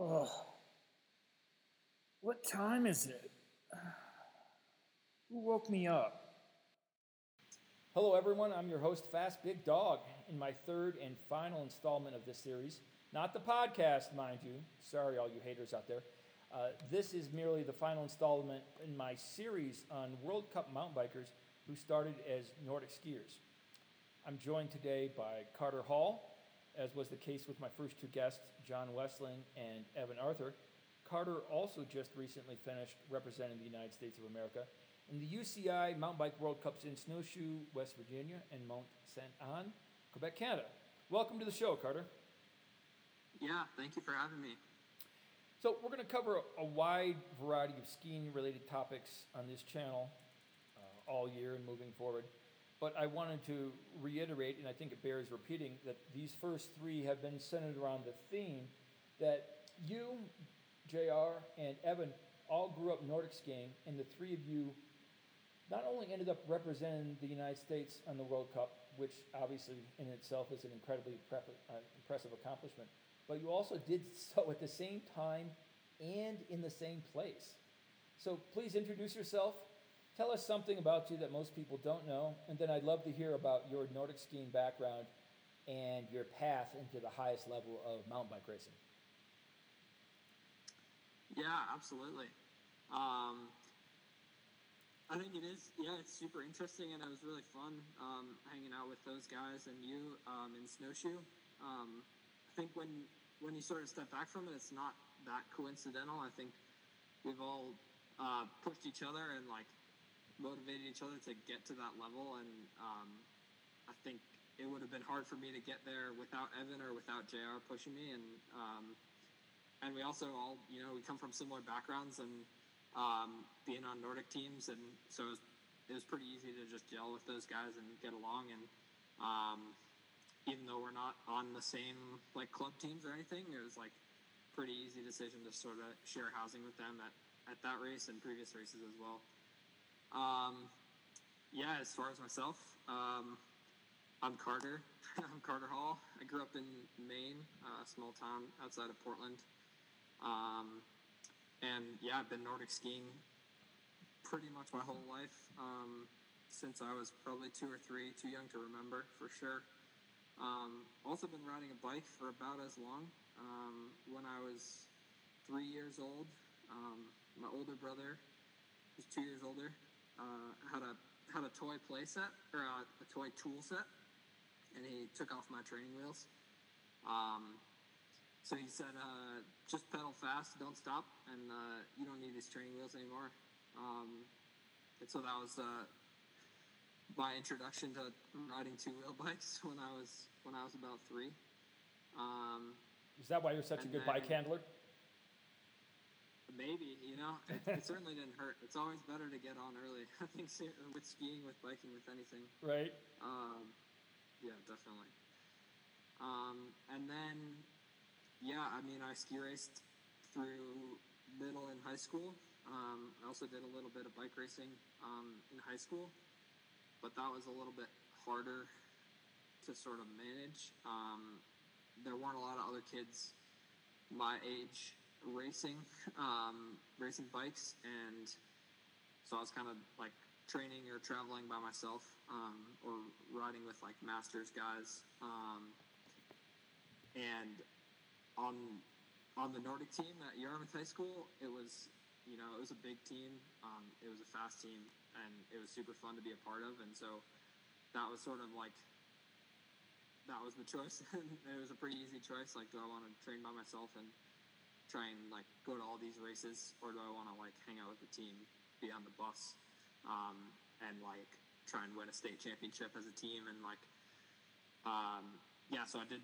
Ugh. What time is it? Who woke me up? Hello, everyone. I'm your host, Fast Big Dog, in my third and final installment of this series. Not the podcast, mind you. Sorry, all you haters out there. Uh, this is merely the final installment in my series on World Cup mountain bikers who started as Nordic skiers. I'm joined today by Carter Hall, as was the case with my first two guests, John Westling and Evan Arthur. Carter also just recently finished representing the United States of America in the UCI Mountain Bike World Cups in Snowshoe, West Virginia, and Mont Saint Anne, Quebec, Canada. Welcome to the show, Carter. Yeah, thank you for having me. So, we're going to cover a wide variety of skiing related topics on this channel uh, all year and moving forward. But I wanted to reiterate, and I think it bears repeating, that these first three have been centered around the theme that you, JR, and Evan all grew up Nordic skiing, and the three of you not only ended up representing the United States on the World Cup, which obviously in itself is an incredibly uh, impressive accomplishment, but you also did so at the same time and in the same place. So please introduce yourself Tell us something about you that most people don't know, and then I'd love to hear about your Nordic skiing background and your path into the highest level of mountain bike racing. Yeah, absolutely. Um, I think it is. Yeah, it's super interesting, and it was really fun um, hanging out with those guys and you um, in snowshoe. Um, I think when when you sort of step back from it, it's not that coincidental. I think we've all uh, pushed each other and like motivated each other to get to that level. And um, I think it would have been hard for me to get there without Evan or without JR pushing me. And um, and we also all, you know, we come from similar backgrounds and um, being on Nordic teams, and so it was, it was, pretty easy to just gel with those guys and get along. And um, even though we're not on the same like club teams or anything, it was like pretty easy decision to sort of share housing with them at, at that race and previous races as well. Um, yeah, as far as myself, um, I'm Carter. I'm Carter Hall. I grew up in Maine, a small town outside of Portland. Um, and yeah, I've been Nordic skiing pretty much my whole life um, since I was probably two or three, too young to remember for sure. Um, also been riding a bike for about as long. Um, when I was three years old, um, my older brother was two years older uh, had a had a toy play set or a, a, toy tool set, and he took off my training wheels. Um, so he said, uh, "Just pedal fast, don't stop, and uh, you don't need these training wheels anymore." Um, and so that was uh, my introduction to riding two wheel bikes when I was when I was about three. Um, Is that why you're such a good then, bike handler? Maybe you know, it, it certainly didn't hurt. It's always better to get on early. I think with skiing, with biking, with anything. Right. Um, yeah, definitely. Um, and then, yeah, I mean, I ski raced through middle and high school. Um, I also did a little bit of bike racing um, in high school, but that was a little bit harder to sort of manage. Um, there weren't a lot of other kids my age racing, um, racing bikes, and so I was kind of like training or traveling by myself, um, or riding with like masters guys. Um, and on on the Nordic team at Yarmouth High School, it was you know it was a big team. Um, it was a fast team, and it was super fun to be a part of. And so that was sort of like that was the choice. it was a pretty easy choice. Like, do I want to train by myself and try and like go to all these races, or do I want to like hang out with the team, be on the bus, um, and like try and win a state championship as a team? And like, um, yeah, so I did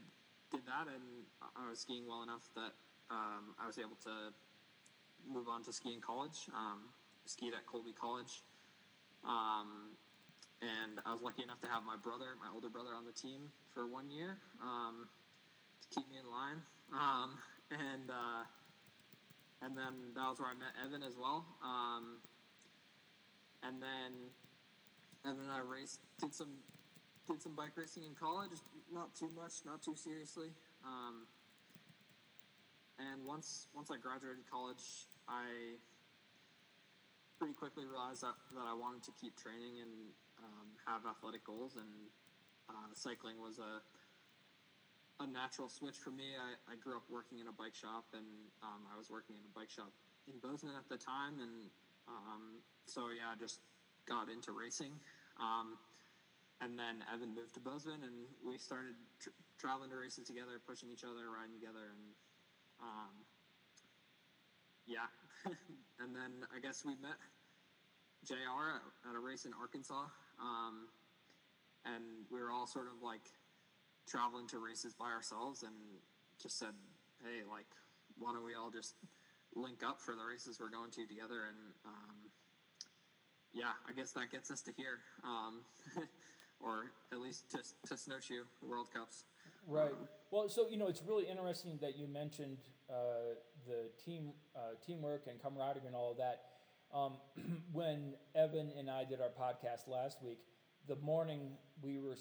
did that, and I was skiing well enough that um, I was able to move on to skiing college. Um, skied at Colby College. Um, and I was lucky enough to have my brother, my older brother, on the team for one year um, to keep me in line. Um, and uh, and then that was where I met Evan as well. Um, and then and I raced, did some did some bike racing in college, not too much, not too seriously. Um, and once once I graduated college, I pretty quickly realized that, that I wanted to keep training and um, have athletic goals, and uh, cycling was a a natural switch for me. I, I grew up working in a bike shop, and um, I was working in a bike shop in Bozeman at the time, and um, so yeah, I just got into racing. Um, and then Evan moved to Bozeman, and we started tr- traveling to races together, pushing each other, riding together, and um, yeah. and then I guess we met JR at, at a race in Arkansas, um, and we were all sort of like traveling to races by ourselves, and just said, "Hey, like, why don't we all just link up for the races we're going to together?" And um, yeah, I guess that gets us to here, um, or at least to, to snowshoe World Cups. Right. Well, so you know, it's really interesting that you mentioned uh, the team uh, teamwork and camaraderie and all of that. Um, when Evan and I did our podcast last week, the morning we were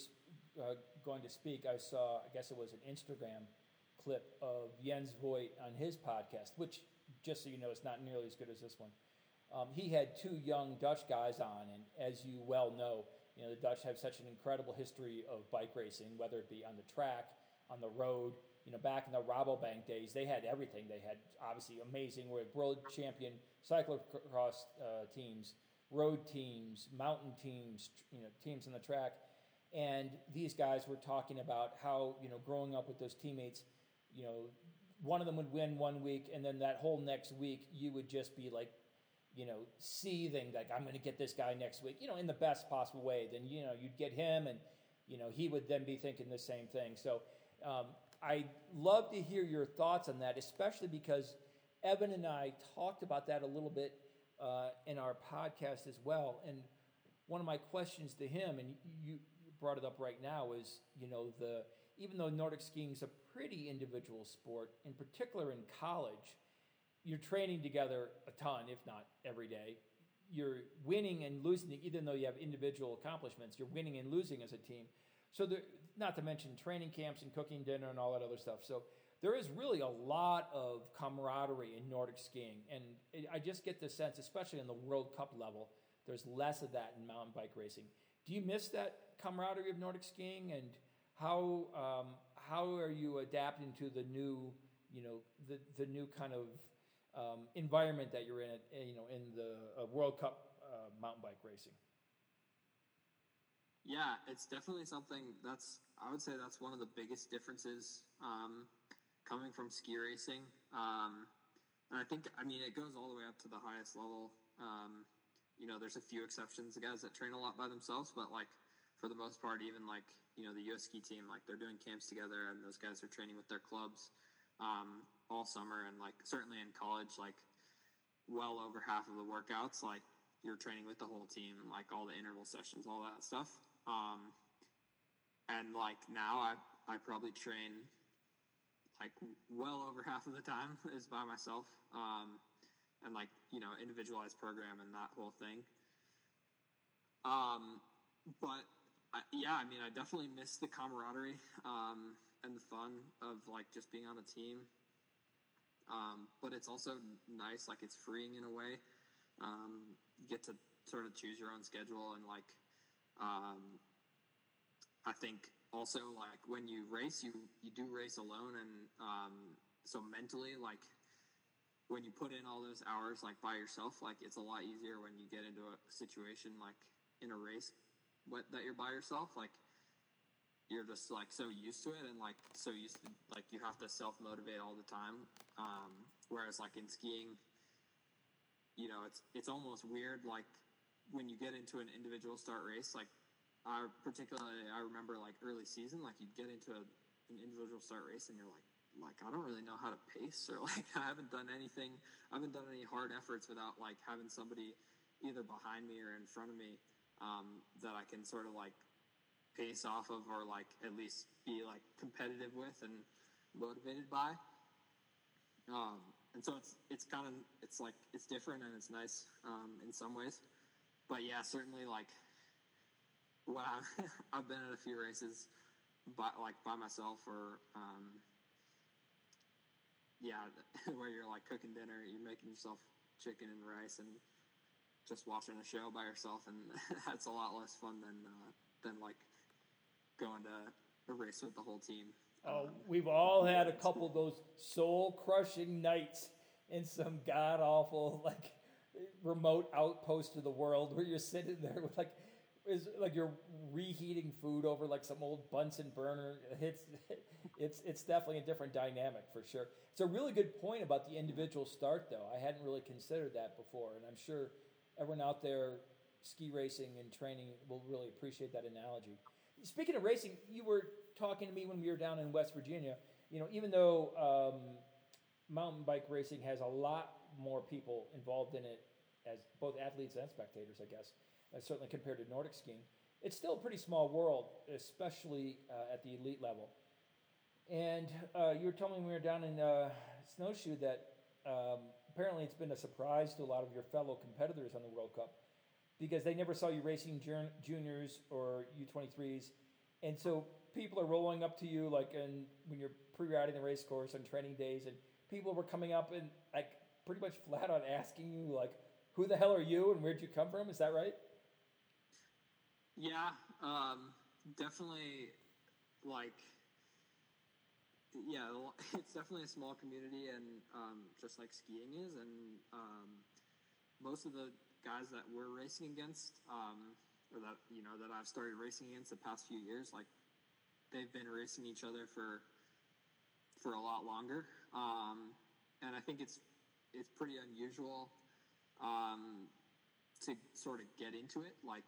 uh, going to speak, I saw, I guess it was an Instagram clip of Jens Voigt on his podcast, which, just so you know, is not nearly as good as this one. Um, he had two young Dutch guys on, and as you well know, you know the Dutch have such an incredible history of bike racing, whether it be on the track, on the road. You know, back in the Rabobank days, they had everything. They had obviously amazing world champion cyclocross uh, teams, road teams, mountain teams, you know, teams on the track. And these guys were talking about how you know growing up with those teammates, you know, one of them would win one week, and then that whole next week you would just be like you know, seething like I'm going to get this guy next week, you know, in the best possible way. Then you know you'd get him, and you know he would then be thinking the same thing. So um, I'd love to hear your thoughts on that, especially because Evan and I talked about that a little bit uh, in our podcast as well. And one of my questions to him, and you brought it up right now, is you know the even though Nordic skiing is a pretty individual sport, in particular in college you're training together a ton, if not every day. You're winning and losing, even though you have individual accomplishments, you're winning and losing as a team. So, there, not to mention training camps and cooking dinner and all that other stuff. So, there is really a lot of camaraderie in Nordic skiing. And I just get the sense, especially in the World Cup level, there's less of that in mountain bike racing. Do you miss that camaraderie of Nordic skiing? And how, um, how are you adapting to the new, you know, the, the new kind of um, environment that you're in, you know, in the uh, World Cup uh, mountain bike racing. Yeah, it's definitely something that's I would say that's one of the biggest differences um, coming from ski racing. Um, and I think I mean it goes all the way up to the highest level. Um, you know, there's a few exceptions, the guys that train a lot by themselves, but like for the most part, even like you know the US ski team, like they're doing camps together, and those guys are training with their clubs. Um, all summer and like certainly in college like well over half of the workouts like you're training with the whole team like all the interval sessions all that stuff um, and like now i i probably train like well over half of the time is by myself um, and like you know individualized program and that whole thing um, but I, yeah i mean i definitely miss the camaraderie um, and the fun of like just being on a team um, but it's also nice, like it's freeing in a way. Um, you get to sort of choose your own schedule, and like, um, I think also like when you race, you you do race alone, and um, so mentally, like when you put in all those hours like by yourself, like it's a lot easier when you get into a situation like in a race, what that you're by yourself, like you're just like so used to it and like so used to like you have to self motivate all the time. Um, whereas like in skiing, you know, it's it's almost weird like when you get into an individual start race. Like I particularly I remember like early season, like you'd get into a, an individual start race and you're like like I don't really know how to pace or like I haven't done anything. I haven't done any hard efforts without like having somebody either behind me or in front of me um, that I can sort of like pace off of or like at least be like competitive with and motivated by. Um, and so it's it's kind of it's like it's different and it's nice um, in some ways, but yeah, certainly like when I've, I've been at a few races but like by myself or um, yeah, where you're like cooking dinner, you're making yourself chicken and rice and just watching a show by yourself, and that's a lot less fun than uh, than like going to a race with the whole team. Oh, we've all had a couple of those soul crushing nights in some god awful like remote outpost of the world where you're sitting there with like is like you're reheating food over like some old Bunsen burner. It's it's it's definitely a different dynamic for sure. It's a really good point about the individual start though. I hadn't really considered that before, and I'm sure everyone out there ski racing and training will really appreciate that analogy. Speaking of racing, you were talking to me when we were down in West Virginia. You know, even though um, mountain bike racing has a lot more people involved in it as both athletes and spectators, I guess, uh, certainly compared to Nordic skiing, it's still a pretty small world, especially uh, at the elite level. And uh, you were telling me we were down in uh, Snowshoe that um, apparently it's been a surprise to a lot of your fellow competitors on the World Cup because they never saw you racing juniors or U23s. And so people are rolling up to you like in, when you're pre-riding the race course on training days and people were coming up and like pretty much flat out asking you like who the hell are you and where'd you come from is that right yeah um, definitely like yeah it's definitely a small community and um, just like skiing is and um, most of the guys that we're racing against um, or that you know that i've started racing against the past few years like they've been racing each other for for a lot longer, um, and I think it's it's pretty unusual um, to sort of get into it. Like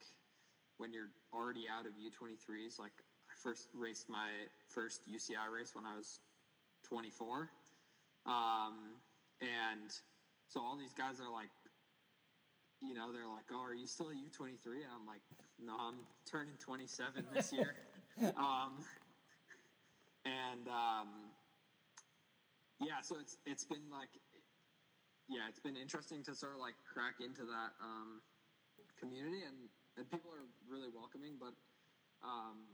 when you're already out of U23s. Like first raced my first UCI race when I was 24, um, and so all these guys are like, you know, they're like, "Oh, are you still a U23?" And I'm like, "No, I'm turning 27 this year." um, and um, yeah, so it's it's been like, yeah, it's been interesting to sort of like crack into that um, community, and, and people are really welcoming. But um,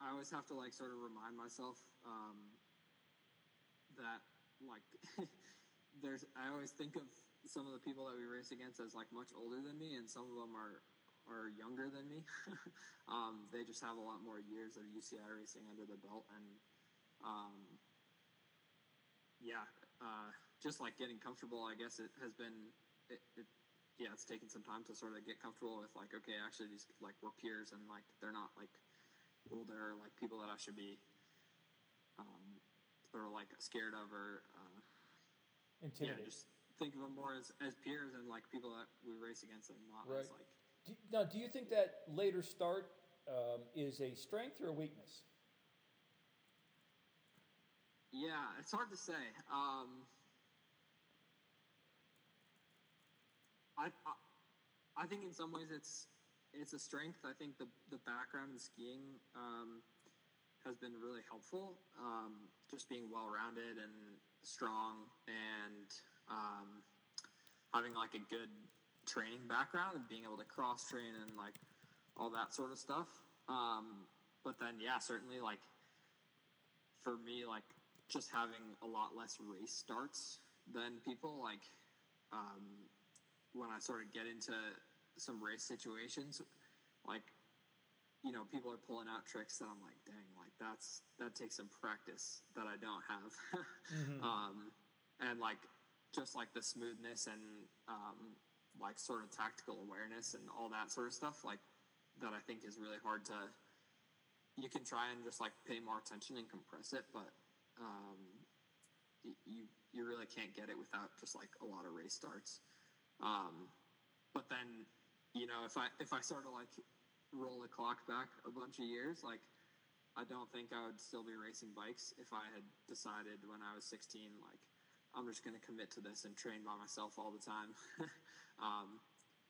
I always have to like sort of remind myself um, that like there's. I always think of some of the people that we race against as like much older than me, and some of them are are younger than me. um, they just have a lot more years of UCI racing under the belt, and um, yeah, uh, just like getting comfortable, I guess it has been, it, it, yeah, it's taken some time to sort of get comfortable with like, okay, actually these like we're peers and like they're not like older like people that I should be um, sort of like scared of or uh, intimidated. Yeah, just think of them more as, as peers and like people that we race against and not right. as like. Do, now, do you think that later start um, is a strength or a weakness? Yeah, it's hard to say. Um, I, I, I think in some ways it's it's a strength. I think the the background in skiing um, has been really helpful. Um, just being well rounded and strong, and um, having like a good training background and being able to cross train and like all that sort of stuff. Um, but then, yeah, certainly like for me, like just having a lot less race starts than people. Like um, when I sort of get into some race situations, like you know, people are pulling out tricks that I'm like, dang, like that's that takes some practice that I don't have. mm-hmm. um, and like just like the smoothness and um, like sort of tactical awareness and all that sort of stuff, like that I think is really hard to. You can try and just like pay more attention and compress it, but um, you you really can't get it without just like a lot of race starts. Um, but then, you know, if I if I sort of like roll the clock back a bunch of years, like I don't think I would still be racing bikes if I had decided when I was 16, like I'm just going to commit to this and train by myself all the time. um,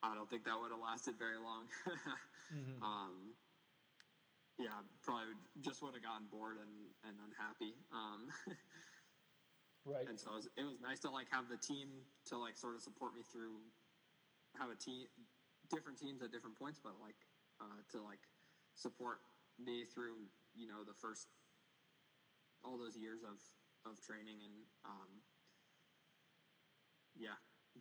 I don't think that would have lasted very long. mm-hmm. um, yeah, probably just would have gotten bored and, and unhappy. Um, right. And so it was, it was nice to like have the team to like sort of support me through, have a team, different teams at different points, but like uh, to like support me through, you know, the first all those years of of training and um, yeah,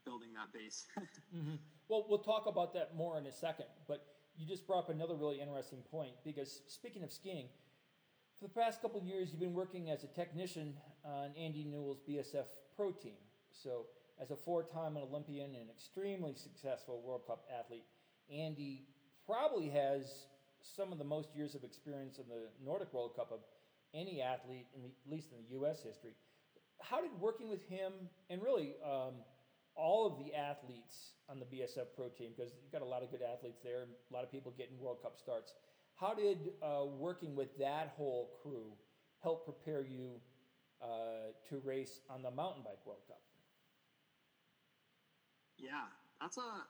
building that base. mm-hmm. Well, we'll talk about that more in a second, but you just brought up another really interesting point because speaking of skiing, for the past couple of years, you've been working as a technician on Andy Newell's BSF Pro Team. So, as a four time Olympian and extremely successful World Cup athlete, Andy probably has some of the most years of experience in the Nordic World Cup of any athlete, the, at least in the U.S. history. How did working with him and really um, all of the athletes on the BSF Pro team, because you've got a lot of good athletes there, a lot of people getting World Cup starts. How did uh, working with that whole crew help prepare you uh, to race on the Mountain Bike World Cup? Yeah, that's a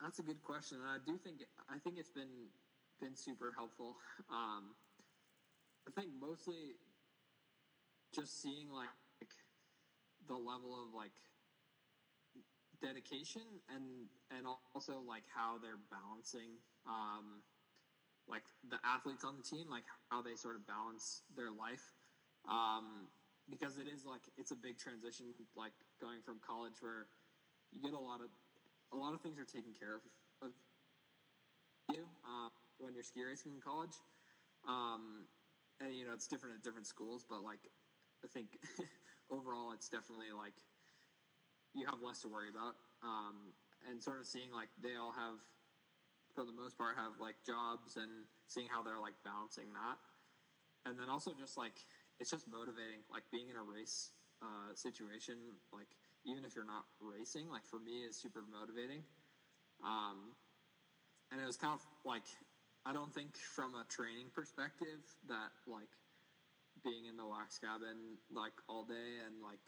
that's a good question, I do think I think it's been been super helpful. Um, I think mostly just seeing like the level of like dedication and and also like how they're balancing um, like the athletes on the team, like how they sort of balance their life. Um, because it is like it's a big transition, like going from college where you get a lot of a lot of things are taken care of of you uh, when you're ski racing in college. Um, and you know it's different at different schools, but like I think overall it's definitely like you have less to worry about. Um, and sort of seeing like they all have, for the most part, have like jobs and seeing how they're like balancing that. And then also just like it's just motivating, like being in a race uh, situation, like even if you're not racing, like for me is super motivating. Um, and it was kind of like I don't think from a training perspective that like being in the wax cabin like all day and like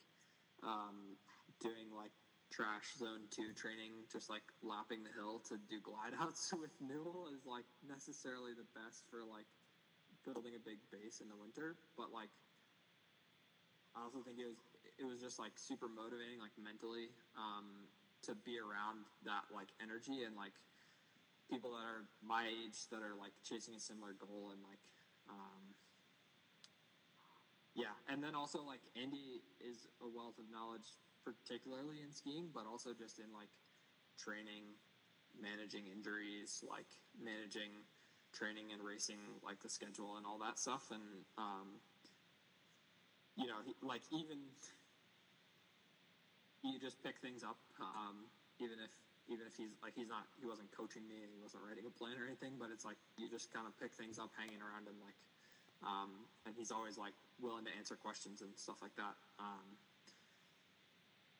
um, doing like trash zone two training, just like lapping the hill to do glide outs with Newell is like necessarily the best for like building a big base in the winter. But like, I also think it was it was just like super motivating, like mentally, um, to be around that like energy and like people that are my age that are like chasing a similar goal and like um, yeah and then also like andy is a wealth of knowledge particularly in skiing, but also just in like training, managing injuries, like managing training and racing, like the schedule and all that stuff. And, um, you know, like even you just pick things up, um, even if even if he's like he's not he wasn't coaching me and he wasn't writing a plan or anything, but it's like you just kind of pick things up hanging around and like um, and he's always like willing to answer questions and stuff like that. Um,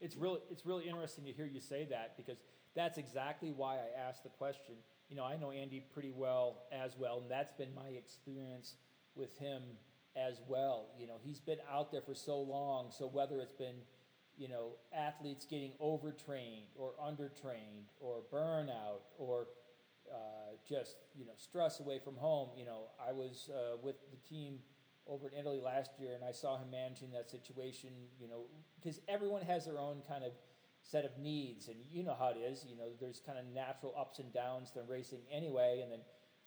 it's really it's really interesting to hear you say that because that's exactly why I asked the question. You know, I know Andy pretty well as well, and that's been my experience with him as well. You know, he's been out there for so long, so whether it's been you know athletes getting overtrained or undertrained or burnout or uh, just you know stress away from home. You know, I was uh, with the team over in Italy last year, and I saw him managing that situation. You know, because everyone has their own kind of set of needs, and you know how it is. You know, there's kind of natural ups and downs to racing anyway, and then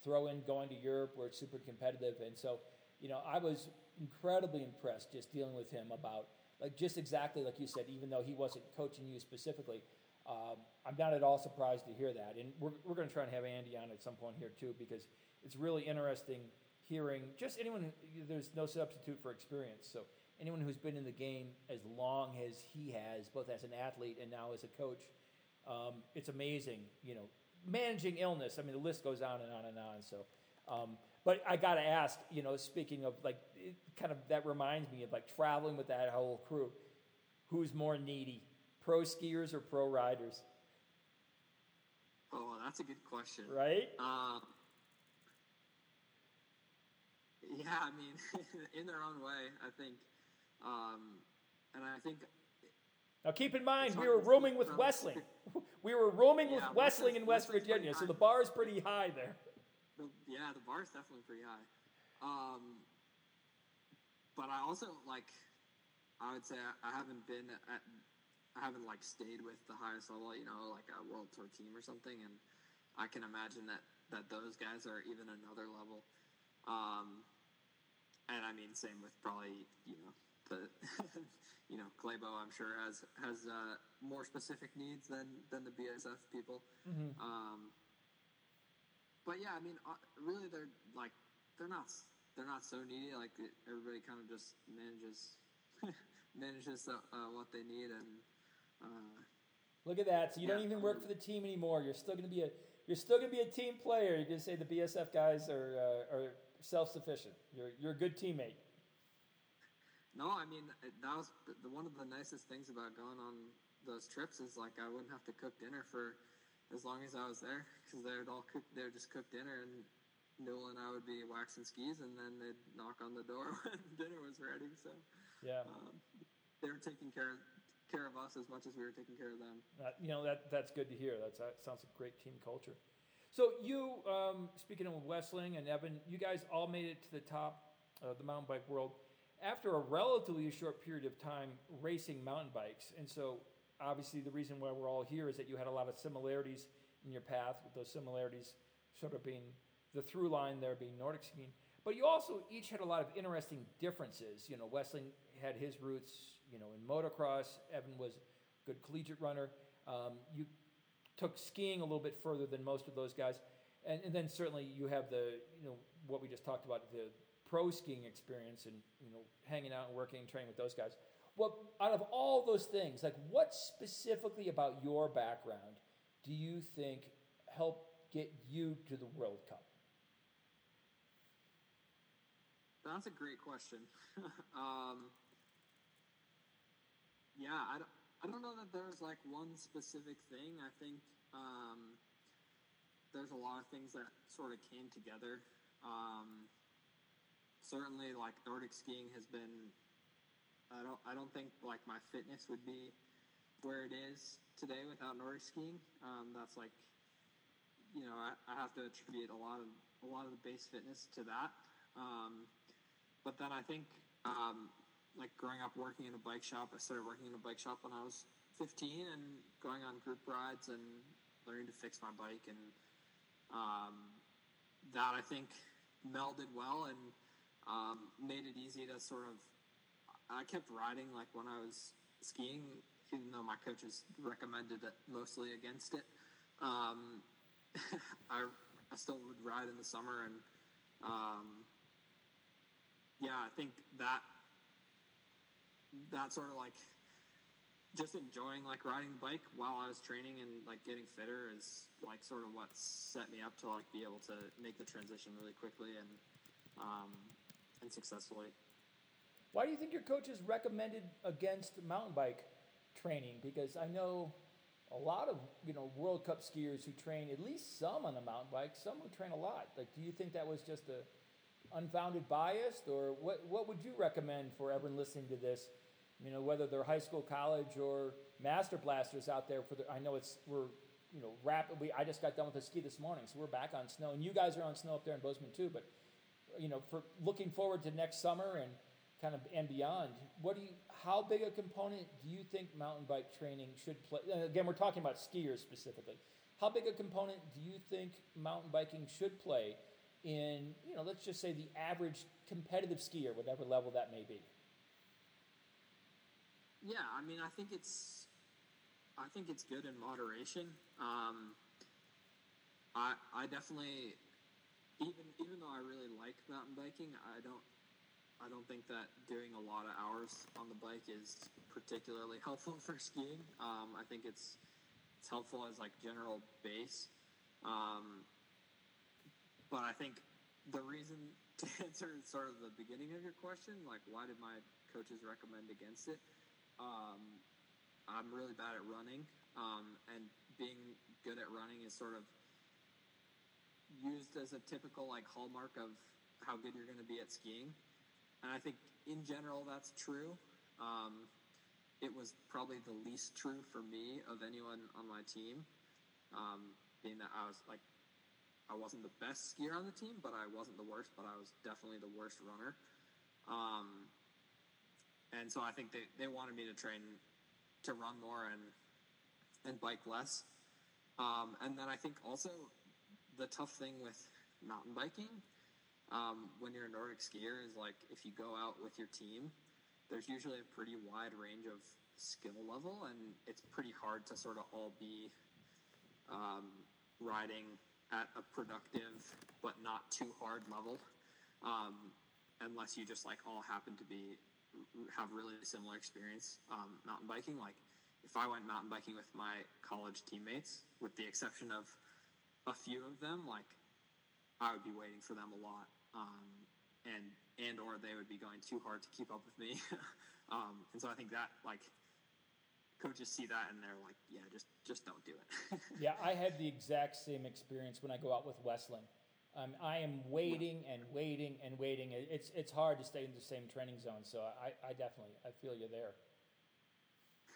throw in going to Europe where it's super competitive, and so you know, I was incredibly impressed just dealing with him about like just exactly like you said, even though he wasn't coaching you specifically. Um, I'm not at all surprised to hear that, and we're, we're going to try and have Andy on at some point here too because it's really interesting hearing just anyone, there's no substitute for experience. So anyone who's been in the game as long as he has, both as an athlete and now as a coach, um, it's amazing. You know, managing illness. I mean, the list goes on and on and on. So, um, but I got to ask, you know, speaking of like, it kind of that reminds me of like traveling with that whole crew. Who's more needy, pro skiers or pro riders? Oh, that's a good question. Right? Uh, yeah, I mean, in their own way, I think, um, and I think. Now, keep in mind, we were rooming with Westling. we were rooming Yeah, with Westling in West Virginia, so the bar is pretty high there. The, yeah, the bar is definitely pretty high. Um, but I also like, I would say I, I haven't been at, I haven't like stayed with the highest level, you know, like a world tour team or something, and I can imagine that that those guys are even another level. Um, and I mean, same with probably you know the Klæbo, I'm sure, has has uh, more specific needs than than the BSF people. Um, but yeah, I mean, uh, really, they're like they're not they're not so needy. Like it, everybody kind of just manages manages the, uh, what they need, and uh, Look at that. So you don't even work for the team anymore. You're still going to be a you're still going to be a team player. You're going to say the BSF guys are uh, are self sufficient. You're you're a good teammate. no, I mean that was the, the, one of the nicest things about going on those trips is like I wouldn't have to cook dinner for as long as I was there because they would all cook they would just cook dinner and Newell and I would be waxing skis and then they'd knock on the door when dinner was ready. So Yeah. um, they were taking care of, care of us as much as we were taking care of them. Uh, you know that that's good to hear. That's, that sounds like great team culture. So you, um, speaking of Westling and Evan, you guys all made it to the top of the mountain bike world after a relatively short period of time racing mountain bikes. And so, obviously, the reason why we're all here is that you had a lot of similarities in your path. With those similarities, sort of being the through line there being Nordic skiing. But you also each had a lot of interesting differences. You know, Westling had his roots, you know, in motocross. Evan was a good collegiate runner. Um, you took skiing a little bit further than most of those guys, and, and then certainly you have the, you know, what we just talked about the pro skiing experience and you know hanging out and working and training with those guys. What out of all those things, like what specifically about your background do you think helped get you to the World Cup? That's a great question. um, yeah, I don't, I don't know that there's like one specific thing. I think um, there's a lot of things that sort of came together. Um, certainly, like Nordic skiing has been. I don't. I don't think like my fitness would be where it is today without Nordic skiing. Um, that's like, you know, I, I have to attribute a lot of a lot of the base fitness to that. Um, but then I think, um, like growing up working in a bike shop, I started working in a bike shop when I was 15 and going on group rides and learning to fix my bike. And um, that I think melded well and um, made it easy to sort of. I kept riding like when I was skiing, even though my coaches recommended it mostly against it. Um, I, I still would ride in the summer and um, yeah, I think that that sort of like just enjoying like riding the bike while I was training and like getting fitter is like sort of what set me up to like be able to make the transition really quickly and um, and successfully. Why do you think your coaches recommended against mountain bike training? Because I know a lot of you know World Cup skiers who train at least some on a mountain bike, some who train a lot. Like, do you think that was just a unfounded bias, or what? What would you recommend for everyone listening to this? You know, whether they're high school, college, or master blasters out there. For the, I know it's we're you know rapidly. I just got done with the ski this morning, so we're back on snow, and you guys are on snow up there in Bozeman too. But you know, for looking forward to next summer and kind of and beyond, what do you? How big a component do you think mountain bike training should play? Again, we're talking about skiers specifically. How big a component do you think mountain biking should play in, you know, let's just say the average competitive skier, whatever level that may be? Yeah, I mean, I think it's, I think it's good in moderation. Um, I I definitely, even even though I really like mountain biking, I don't I don't think that doing a lot of hours on the bike is particularly helpful for skiing. Um, I think it's it's helpful as like general base, um, but I think the reason to answer sort of the beginning of your question, like why did my coaches recommend against it? Um, I'm really bad at running, um, and being good at running is sort of used as a typical like hallmark of how good you're going to be at skiing. And I think in general that's true. Um, it was probably the least true for me of anyone on my team, um, being that I was like, I wasn't the best skier on the team, but I wasn't the worst, but I was definitely the worst runner. Um, and so I think they, they wanted me to train to run more and and bike less. Um, and then I think also the tough thing with mountain biking um, when you're a Nordic skier is like if you go out with your team, there's usually a pretty wide range of skill level, and it's pretty hard to sort of all be um, riding at a productive but not too hard level, um, unless you just like all happen to be have really similar experience um, mountain biking. Like if I went mountain biking with my college teammates, with the exception of a few of them, like I would be waiting for them a lot, um, and and or they would be going too hard to keep up with me. um, and so I think that like coaches see that and they're like, yeah, just just don't do it. yeah, I had the exact same experience when I go out with Westling. Um, I am waiting and waiting and waiting. It's it's hard to stay in the same training zone. So I, I definitely I feel you there.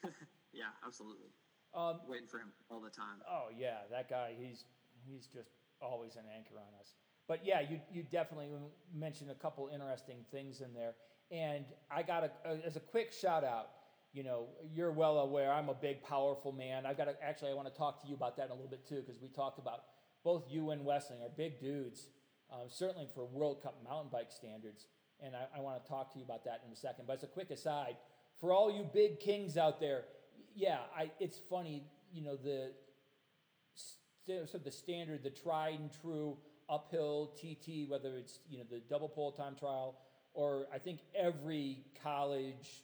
yeah, absolutely. Um, waiting for him all the time. Oh yeah, that guy. He's he's just always an anchor on us. But yeah, you you definitely mentioned a couple interesting things in there. And I got a, as a quick shout out you know, you're well aware I'm a big, powerful man. I've got to actually, I want to talk to you about that in a little bit too, because we talked about both you and Westling are big dudes, um, certainly for World Cup mountain bike standards. And I, I want to talk to you about that in a second. But as a quick aside, for all you big kings out there, yeah, I, it's funny, you know, the sort of the standard, the tried and true uphill TT, whether it's you know the double pole time trial or I think every college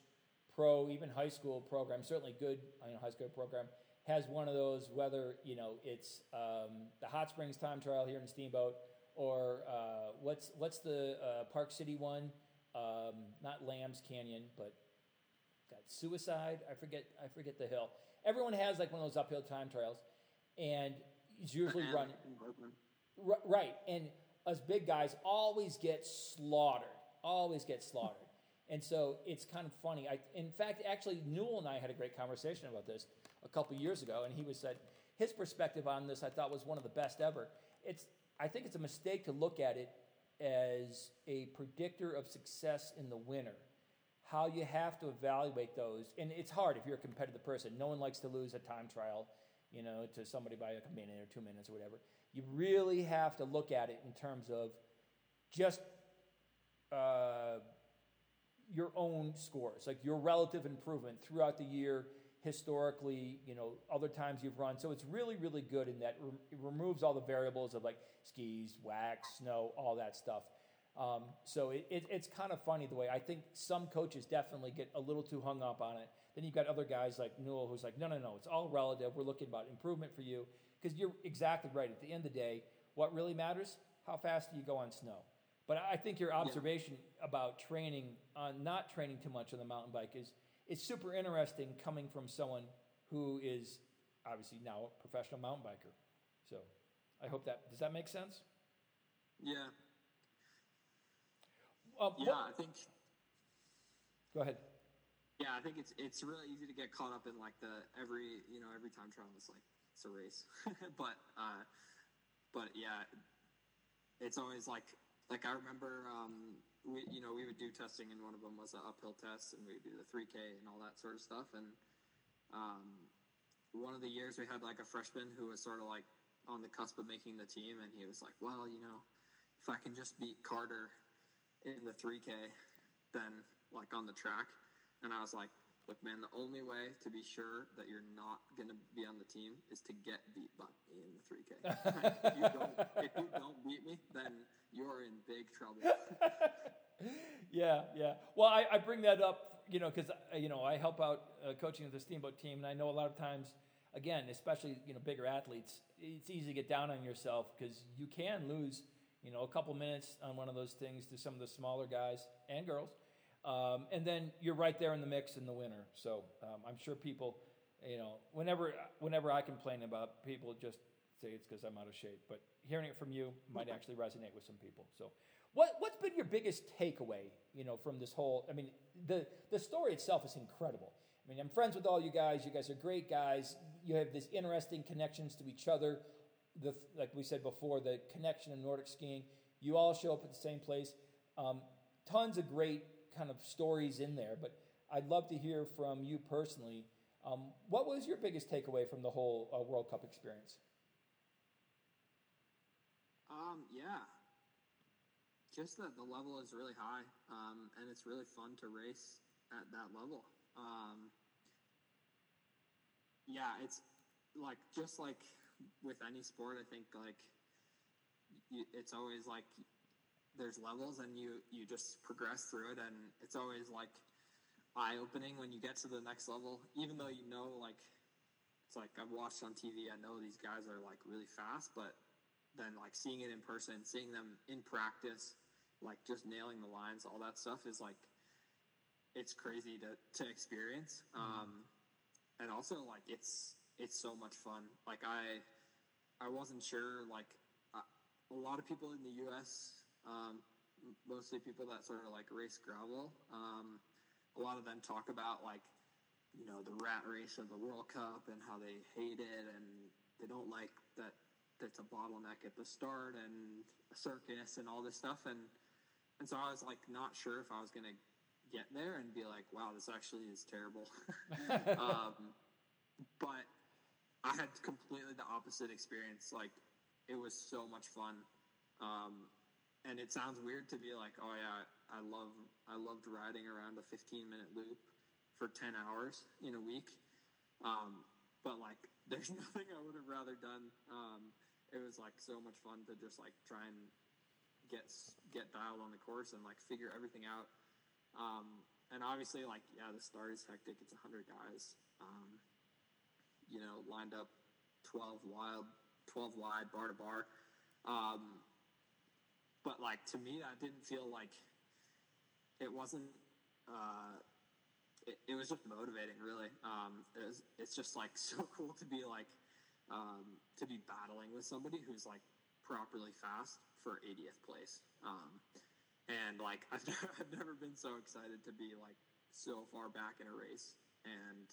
pro, even high school program, certainly good you know, high school program, has one of those, whether you know it's um, the Hot Springs time trial here in Steamboat, or uh, what's what's the uh, Park City one? Um, not Lambs Canyon, but got Suicide. I forget. I forget the hill. Everyone has like one of those uphill time trials, and it's usually run right. And us big guys always get slaughtered. Always get slaughtered. And so it's kind of funny. I, in fact, actually, Newell and I had a great conversation about this a couple years ago, and he was said his perspective on this I thought was one of the best ever. It's I think it's a mistake to look at it as a predictor of success in the winter. How you have to evaluate those, and it's hard if you're a competitive person. No one likes to lose a time trial, you know, to somebody by like a minute or two minutes or whatever. You really have to look at it in terms of just. Uh, your own scores, like your relative improvement throughout the year, historically, you know, other times you've run. So it's really, really good in that it removes all the variables of like skis, wax, snow, all that stuff. Um, so it, it, it's kind of funny the way I think some coaches definitely get a little too hung up on it. Then you've got other guys like Newell who's like, no, no, no, it's all relative. We're looking about improvement for you because you're exactly right. At the end of the day, what really matters, how fast do you go on snow? But I think your observation yeah. about training on not training too much on the mountain bike is is super interesting coming from someone who is obviously now a professional mountain biker. So I hope that does that make sense? Yeah. Uh, yeah, what, I think. Go ahead. Yeah, I think it's it's really easy to get caught up in like the every you know every time trial is like it's a race, but uh, but yeah, it's always like like I remember, um, we you know we would do testing, and one of them was an uphill test, and we would do the 3K and all that sort of stuff. And um, one of the years we had like a freshman who was sort of like on the cusp of making the team, and he was like, "Well, you know, if I can just beat Carter in the 3K, then like on the track," and I was like, Look, man, the only way to be sure that you're not going to be on the team is to get beat by me in the 3K. if, you if, you don't, beat me, then you're in big trouble. yeah, yeah. Well, I, I, bring that up, you know, because, uh, you know, I help out uh, coaching the Steamboat team, and I know a lot of times, again, especially, you know, bigger athletes, it's easy to get down on yourself because you can lose, you know, a couple minutes on one of those things to some of the smaller guys and girls um, and then you're right there in the mix in the winter. So um, I'm sure people, you know, whenever whenever I complain about people, just say it's because I'm out of shape. But hearing it from you might actually resonate with some people. So, what what's been your biggest takeaway, you know, from this whole? I mean, the the story itself is incredible. I mean, I'm friends with all you guys. You guys are great guys. You have these interesting connections to each other. The like we said before, the connection of Nordic skiing. You all show up at the same place. Um, tons of great kind of stories in there, but I'd love to hear from you personally. Um, what was your biggest takeaway from the whole uh, World Cup experience? Um, yeah, just that the level is really high, um, and it's really fun to race at that level. Um, yeah, it's like just like with any sport. I think like it's always like there's levels, and you you just progress through it, and it's always like eye opening when you get to the next level. Even though you know like it's like I've watched on TV, I know these guys are like really fast, but then like seeing it in person, seeing them in practice, like just nailing the lines, all that stuff is like it's crazy to to experience. Um, and also like it's it's so much fun. Like I I wasn't sure like uh, a lot of people in the U.S. Um, mostly people that sort of like race gravel. Um, a lot of them talk about like you know the rat race of the World Cup and how they hate it and they don't like that that's a bottleneck at the start and a circus and all this stuff. And and so I was like not sure if I was gonna get there and be like wow this actually is terrible. Um, but I had completely the opposite experience. Like it was so much fun. Um, and it sounds weird to be like oh yeah I love I loved riding around a 15 minute loop for 10 hours in a week. Um, but like there's nothing I would have rather done. Um, it was like so much fun to just like try and get get dialed on the course and like figure everything out. Um, and obviously like yeah the start is hectic. It's 100 guys um, you know lined up 12 wild 12 wide bar to bar. Um, but like to me that didn't feel like it wasn't uh, it, it was just motivating really. Um, it was, it's just like so cool to be like um, to be battling with somebody who's like properly fast for 80th place. Um, and like I've never, I've never been so excited to be like so far back in a race and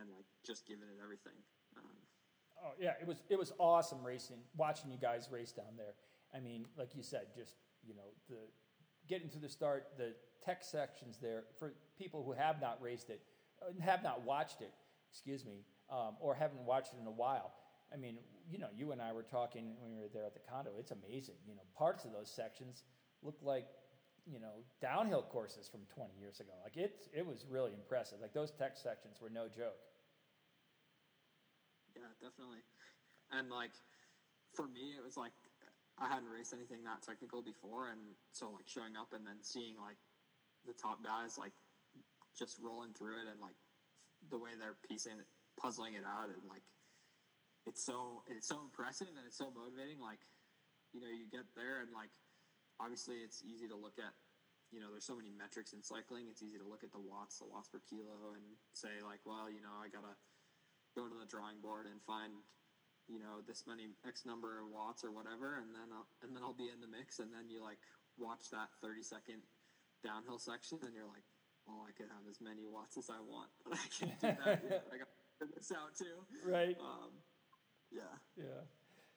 and like just giving it everything. Um, Oh yeah, it was it was awesome racing, watching you guys race down there. I mean, like you said, just you know the getting to the start, the tech sections there for people who have not raced it, uh, have not watched it, excuse me, um, or haven't watched it in a while. I mean, you know, you and I were talking when we were there at the condo. It's amazing. You know, parts of those sections look like you know downhill courses from 20 years ago. Like it, it was really impressive. Like those tech sections were no joke. Yeah, definitely. And like for me, it was like I hadn't raced anything that technical before, and so like showing up and then seeing like the top guys like just rolling through it and like the way they're piecing it, puzzling it out, and like it's so it's so impressive and it's so motivating. Like you know, you get there and like obviously it's easy to look at. You know, there's so many metrics in cycling. It's easy to look at the watts, the watts per kilo, and say like, well, you know, I gotta go to the drawing board and find you know this many x number of watts or whatever and then I'll, and then I'll be in the mix and then you like watch that 30 second downhill section and you're like well I could have as many watts as I want but I can't do that yet. I got to figure this out too Right. um, yeah Yeah.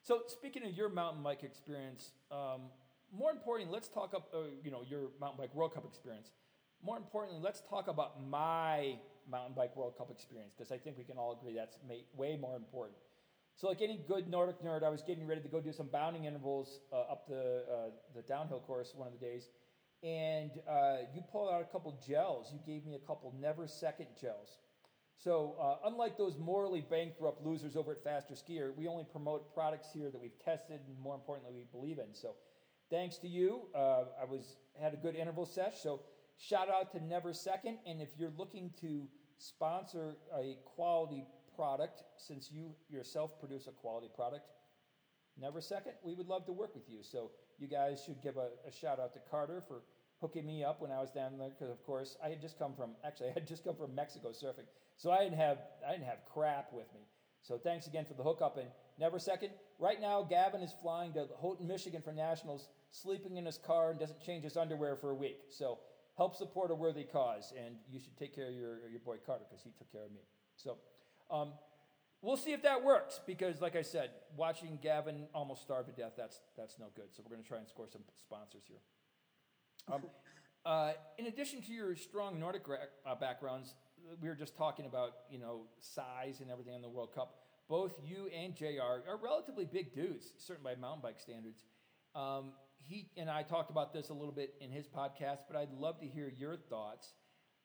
So speaking of your mountain bike experience, um, more importantly, let's talk up. Uh, you know your mountain bike World Cup experience. More importantly, let's talk about my mountain bike World Cup experience because I think we can all agree that's way more important. So, like any good Nordic nerd, I was getting ready to go do some bounding intervals uh, up the uh, the downhill course one of the days, and uh, you pulled out a couple gels. You gave me a couple Never Second gels. So, uh, unlike those morally bankrupt losers over at Faster Skier, we only promote products here that we've tested and, more importantly, we believe in. So, thanks to you, uh, I was had a good interval sesh. So, shout out to Never Second. And if you're looking to sponsor a quality product, since you yourself produce a quality product, Never Second, we would love to work with you. So, you guys should give a, a shout out to Carter for hooking me up when I was down there because, of course, I had just come from actually I had just come from Mexico surfing, so I didn't have I didn't have crap with me. So thanks again for the hookup and never second. Right now, Gavin is flying to Houghton, Michigan for nationals, sleeping in his car and doesn't change his underwear for a week. So help support a worthy cause, and you should take care of your your boy Carter because he took care of me. So. Um, We'll see if that works because, like I said, watching Gavin almost starve to death, that's, that's no good. So we're going to try and score some sponsors here. Um, uh, in addition to your strong Nordic uh, backgrounds, we were just talking about, you know, size and everything in the World Cup. Both you and JR are relatively big dudes, certainly by mountain bike standards. Um, he and I talked about this a little bit in his podcast, but I'd love to hear your thoughts.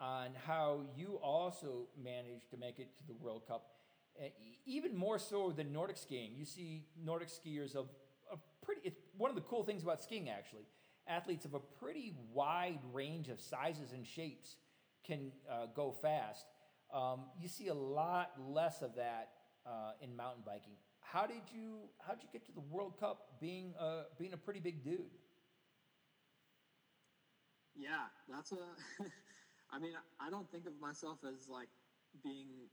On how you also managed to make it to the World Cup. Uh, e- even more so than Nordic skiing. You see Nordic skiers of a pretty, it's one of the cool things about skiing actually. Athletes of a pretty wide range of sizes and shapes can uh, go fast. Um, you see a lot less of that uh, in mountain biking. How did you how did you get to the World Cup being a, being a pretty big dude? Yeah, that's a. I mean, I don't think of myself as like being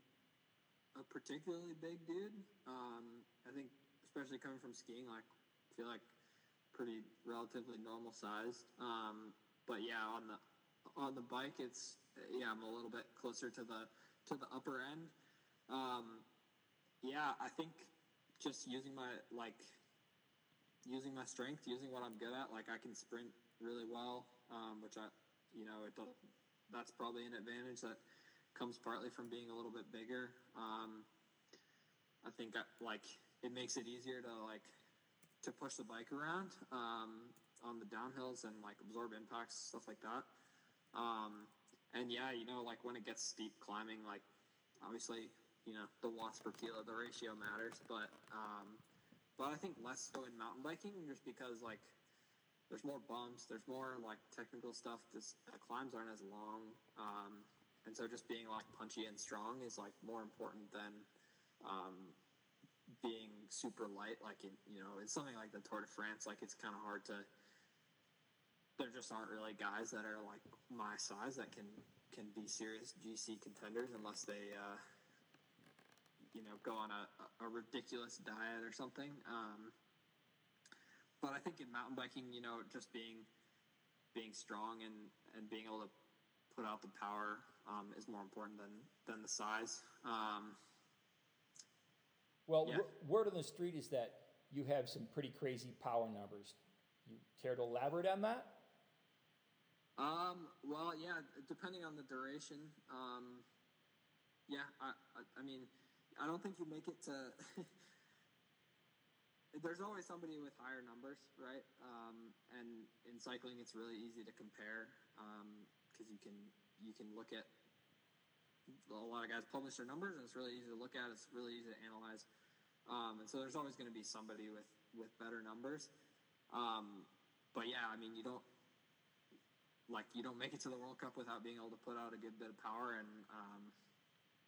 a particularly big dude. Um, I think, especially coming from skiing, like I feel like pretty relatively normal sized. Um, but yeah, on the on the bike, it's yeah, I'm a little bit closer to the to the upper end. Um, yeah, I think just using my like using my strength, using what I'm good at. Like I can sprint really well, um, which I, you know, it does, that's probably an advantage that comes partly from being a little bit bigger. Um, I think I, like it makes it easier to like to push the bike around um, on the downhills and like absorb impacts stuff like that. Um, and yeah, you know, like when it gets steep climbing, like obviously, you know, the watts per kilo, the ratio matters, but um, but I think less so in mountain biking just because like there's more bumps, there's more like technical stuff. The climbs aren't as long, um, and so just being like punchy and strong is like more important than um, being super light. Like in, you know, it's something like the Tour de France. Like it's kind of hard to. There just aren't really guys that are like my size that can can be serious GC contenders unless they. Uh, you know, go on a, a ridiculous diet or something. Um, but I think in mountain biking, you know, just being being strong and, and being able to put out the power um, is more important than than the size. Um, Well, Yeah. word on the street is that you have some pretty crazy power numbers. You care to elaborate on that? um, well, yeah, depending on the duration. Um, yeah, I, I, I mean, I don't think you make it to. There's always somebody with higher numbers, right? Um, and in cycling, it's really easy to compare because you can you can look at a lot of guys publish their numbers, and it's really easy to look at. It's really easy to analyze, um, and so there's always going to be somebody with with better numbers. Um, but yeah, I mean, you don't like you don't make it to the World Cup without being able to put out a good bit of power, and um,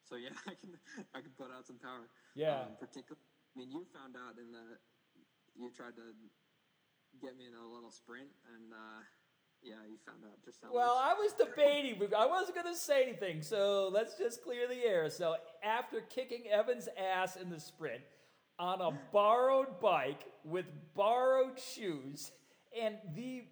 so yeah, I can I can put out some power. Yeah. Um, particularly, I mean, you found out in the you tried to get me in a little sprint, and uh, yeah, you found out just how Well, much. I was debating. I wasn't going to say anything, so let's just clear the air. So, after kicking Evan's ass in the sprint on a borrowed bike with borrowed shoes and the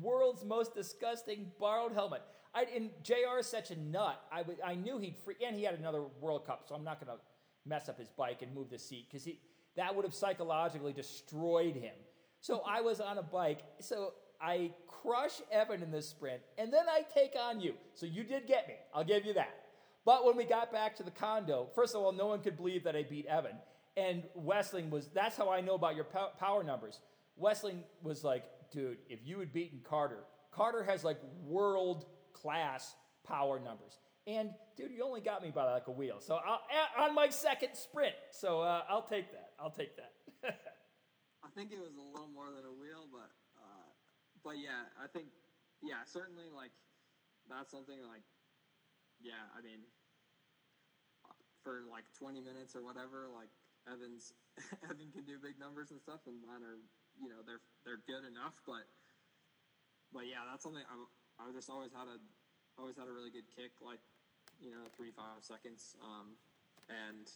world's most disgusting borrowed helmet, I and Jr. is such a nut. I I knew he'd free, and he had another World Cup, so I'm not going to mess up his bike and move the seat because he that would have psychologically destroyed him. So I was on a bike. So I crush Evan in this sprint, and then I take on you. So you did get me. I'll give you that. But when we got back to the condo, first of all, no one could believe that I beat Evan. And Westling was, that's how I know about your power numbers. Westling was like, dude, if you had beaten Carter, Carter has like world class power numbers. And dude, you only got me by like a wheel. So I'll, on my second sprint. So uh, I'll take that. I'll take that. I think it was a little more than a wheel, but uh, but yeah, I think yeah, certainly like that's something like yeah, I mean for like 20 minutes or whatever, like Evans Evan can do big numbers and stuff, and mine are you know they're they're good enough, but but yeah, that's something I I just always had a always had a really good kick, like you know three five seconds, um, and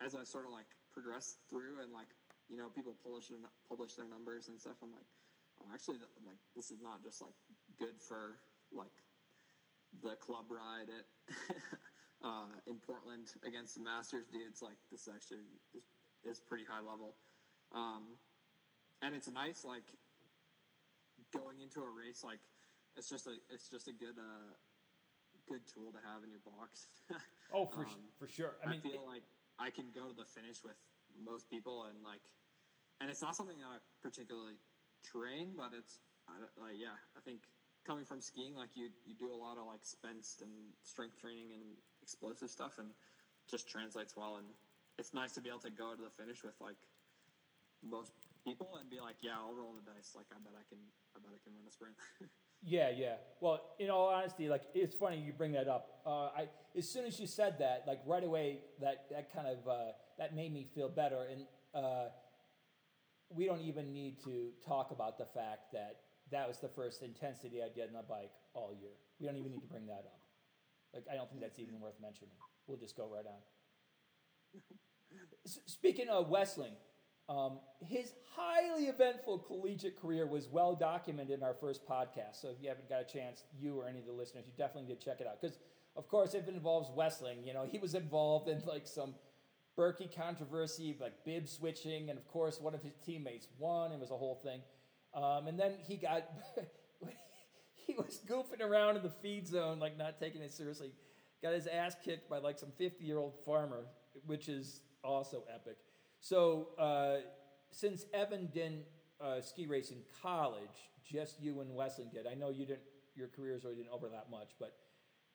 as I sort of like progressed through and like you know people publish their, publish their numbers and stuff, I'm like, oh, actually, like this is not just like good for like the club ride at uh, in Portland against the Masters dudes. Like this actually is, is pretty high level, um, and it's nice like going into a race like it's just a it's just a good uh, good tool to have in your box. Oh, for, Um, for sure. I I, mean, feel like I can go to the finish with most people, and like, and it's not something I particularly train, but it's like yeah, I think coming from skiing, like you you do a lot of like spence and strength training and explosive stuff, and just translates well. And it's nice to be able to go to the finish with like most people and be like, yeah, I'll roll the dice. Like I bet I can, I bet I can run a sprint. Yeah, yeah. Well, in all honesty, like it's funny you bring that up. Uh, I as soon as you said that, like right away, that that kind of uh, that made me feel better. And uh, we don't even need to talk about the fact that that was the first intensity I did on a bike all year. We don't even need to bring that up. Like I don't think that's even worth mentioning. We'll just go right on. S- speaking of Westling, um, his highly eventful collegiate career was well documented in our first podcast. So if you haven't got a chance, you or any of the listeners, you definitely need to check it out. Because, of course, if it involves Westling, you know, he was involved in like some Birkie controversy, like bib switching, and of course, one of his teammates won. It was a whole thing. Um, and then he got, he was goofing around in the feed zone, like not taking it seriously. Got his ass kicked by like some 50 year old farmer, which is also epic. So uh, since Evan didn't uh, ski race in college, just you and Westling did. I know you didn't. Your careers really didn't overlap much, but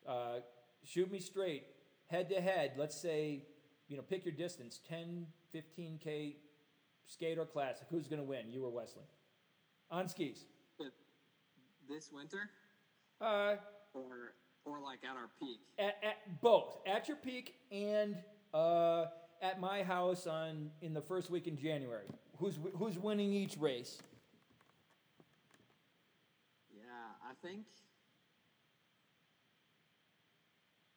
uh, shoot me straight, head to head. Let's say, you know, pick your distance: 10, 15k skate or classic. Who's going to win? You or Westling? On skis. This winter, Uh, or or like at our peak. at, at both at your peak and uh, at my house on in the first week in January. Who's who's winning each race? Yeah, I think.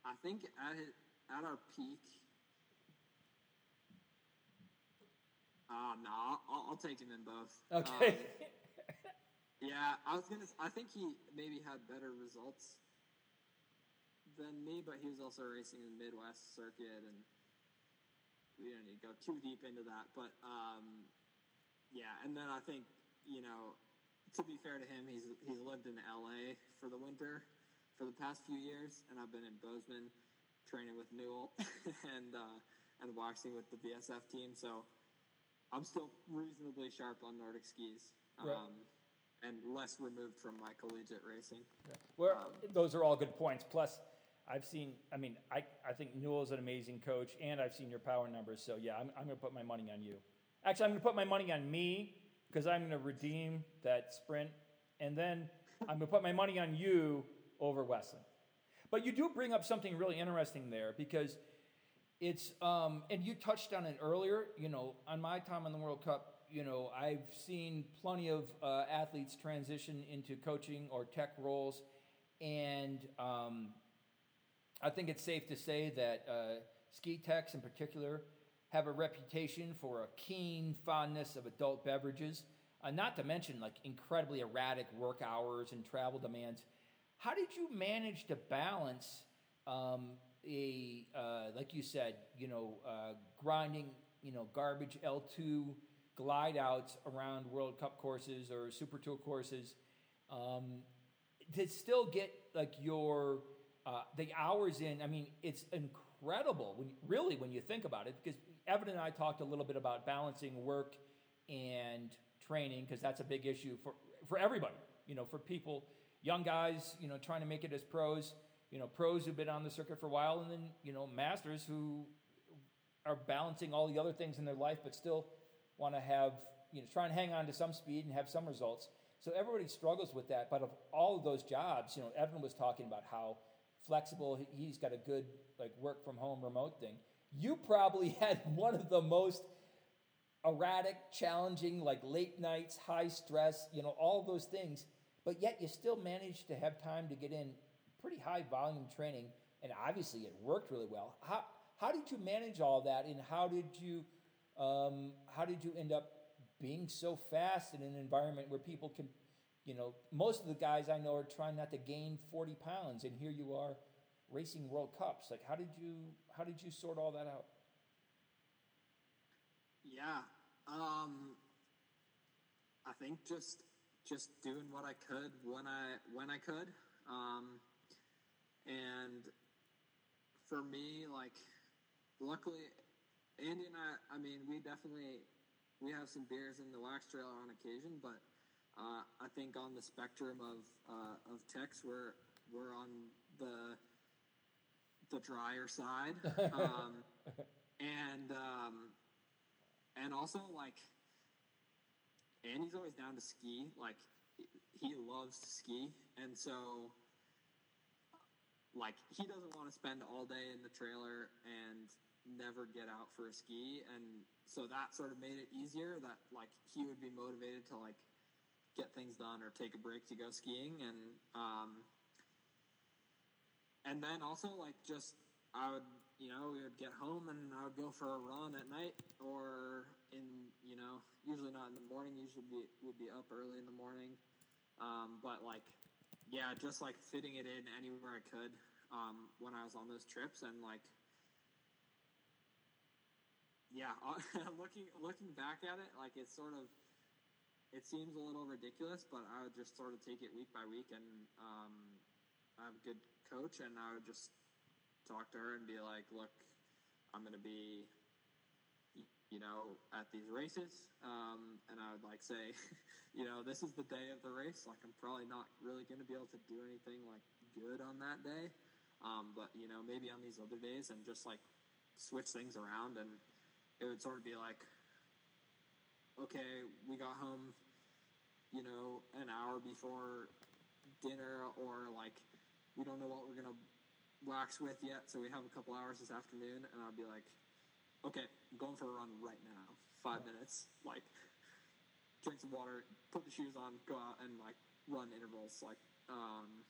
I think at at our peak. Uh, no, I'll, I'll take him in both. Okay. Um, yeah, I was gonna. I think he maybe had better results than me, but he was also racing in the Midwest circuit, and we don't need to go too deep into that. But um, yeah, and then I think you know, to be fair to him, he's he's lived in LA for the winter for the past few years, and I've been in Bozeman training with Newell and uh, and waxing with the BSF team. So I'm still reasonably sharp on Nordic skis. Right. Um, and less removed from my collegiate racing. Well, Um, those are all good points. Plus, I've seen. I mean, I, I think Newell's an amazing coach, and I've seen your power numbers. So yeah, I'm, I'm going to put my money on you. Actually, I'm going to put my money on me because I'm going to redeem that sprint, and then I'm going to put my money on you over Westling. But you do bring up something really interesting there because it's um, and you touched on it earlier. You know, on my time in the World Cup, you know, I've seen plenty of uh, athletes transition into coaching or tech roles, and um, I think it's safe to say that uh, ski techs in particular have a reputation for a keen fondness of adult beverages, uh, not to mention like incredibly erratic work hours and travel demands. How did you manage to balance um, a, uh, like you said, you know, uh, grinding, you know, garbage L2 glide outs around World Cup courses or Super Tour courses um, to still get like your uh, the hours in. I mean, it's incredible when really when you think about it. Because Evan and I talked a little bit about balancing work and training because that's a big issue for for everybody. You know, for people, young guys, you know, trying to make it as pros. You know, pros who've been on the circuit for a while, and then you know, masters who are balancing all the other things in their life, but still want to have you know try and hang on to some speed and have some results. So everybody struggles with that. But of all of those jobs, you know, Evan was talking about how flexible he- he's got a good like work from home remote thing. You probably had one of the most erratic, challenging, like late nights, high stress, you know, all those things. But yet you still managed to have time to get in pretty high volume training, and obviously it worked really well. How how did you manage all that, and how did you um, how did you end up being so fast in an environment where people can, you know, most of the guys I know are trying not to gain forty pounds, and here you are racing World Cups. Like, how did you how did you sort all that out? Yeah. Um, I think just just doing what I could when I when I could. Um, and for me, like, luckily, Andy and I. I mean, we definitely we have some beers in the wax trail on occasion, but uh, I think on the spectrum of uh, of techs, we're we're on the the drier side, um, and um, and also like Andy's always down to ski. Like he loves to ski, and so like he doesn't want to spend all day in the trailer and never get out for a ski. And so that sort of made it easier that like he would be motivated to like get things done or take a break to go skiing. And um and then also like just I would you know we would get home and I would go for a run at night or in you know usually not in the morning usually be, would be up early in the morning. Um, but like yeah just like fitting it in anywhere I could um, when I was on those trips and like yeah looking looking back at it like it's sort of it seems a little ridiculous but I would just sort of take it week by week and um, I have a good coach and I would just talk to her and be like look I'm going to be you know, at these races. Um, and I would like say, you know, this is the day of the race. Like, I'm probably not really going to be able to do anything like good on that day. Um, but, you know, maybe on these other days and just like switch things around. And it would sort of be like, okay, we got home, you know, an hour before dinner, or like, we don't know what we're to wax with yet. So we have a couple hours this afternoon. And I'd be like, okay, I'm going for a run right now. Five minutes, like drink some water, put the shoes on, go out and like run intervals, like um,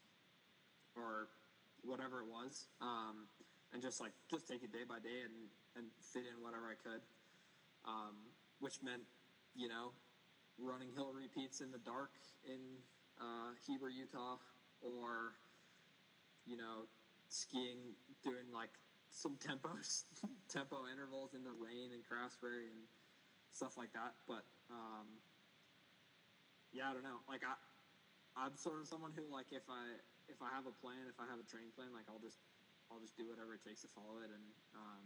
or whatever it was, um, and just like just take it day by day and and fit in whatever I could, um, which meant you know running hill repeats in the dark in uh, Heber, Utah, or you know skiing doing like some tempos, tempo intervals in the rain and Craftsbury and stuff like that. But um, yeah, I don't know. Like I, I'm sort of someone who like if I if I have a plan, if I have a training plan, like I'll just I'll just do whatever it takes to follow it, and um,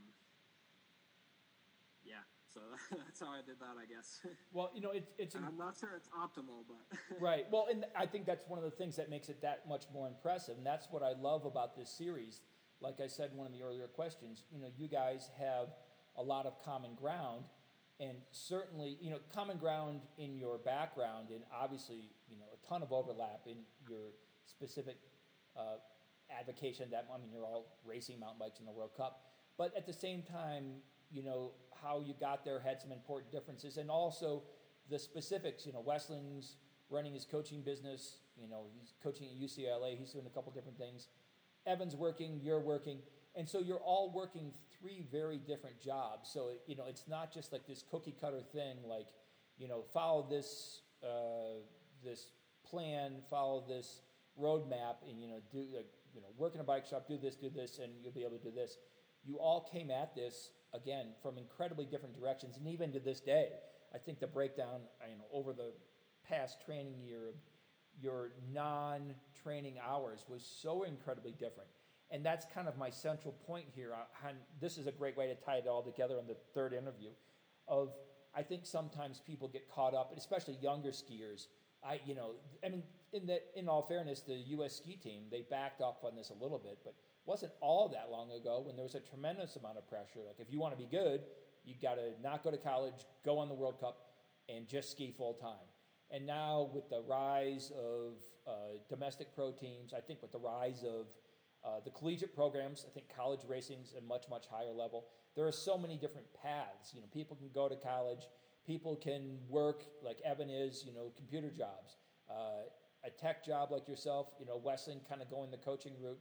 yeah. So that's how I did that, I guess. Well, you know, it's it's. I'm not sure it's optimal, but right. Well, and I think that's one of the things that makes it that much more impressive, and that's what I love about this series like I said in one of the earlier questions, you know, you guys have a lot of common ground, and certainly, you know, common ground in your background, and obviously, you know, a ton of overlap in your specific uh, advocation. That I mean, you're all racing mountain bikes in the World Cup, but at the same time, you know, how you got there had some important differences, and also the specifics. You know, Westling's running his coaching business. You know, he's coaching at UCLA. He's doing a couple different things Evan's working, you're working. And so you're all working three very different jobs. So, you know, it's not just like this cookie cutter thing, like, you know, follow this, uh, this plan, follow this roadmap, and, you know, do, you know, work in a bike shop, do this, do this, and you'll be able to do this. You all came at this, again, from incredibly different directions. And even to this day, I think the breakdown, you know, over the past training year your non training hours was so incredibly different. And that's kind of my central point here. Uh, and this is a great way to tie it all together in the third interview. Of I think sometimes people get caught up, especially younger skiers. I, you know, I mean, in that, in all fairness, the U.S. ski team they backed up on this a little bit, but wasn't all that long ago when there was a tremendous amount of pressure. Like if you want to be good, you got to not go to college, go on the World Cup, and just ski full time. And now, with the rise of uh, domestic pro teams, I think with the rise of uh, the collegiate programs, I think college racing's a much, much higher level. There are so many different paths. You know, people can go to college, people can work like Evan is, you know, computer jobs, uh, a tech job like yourself, you know, Westling kind of going the coaching route.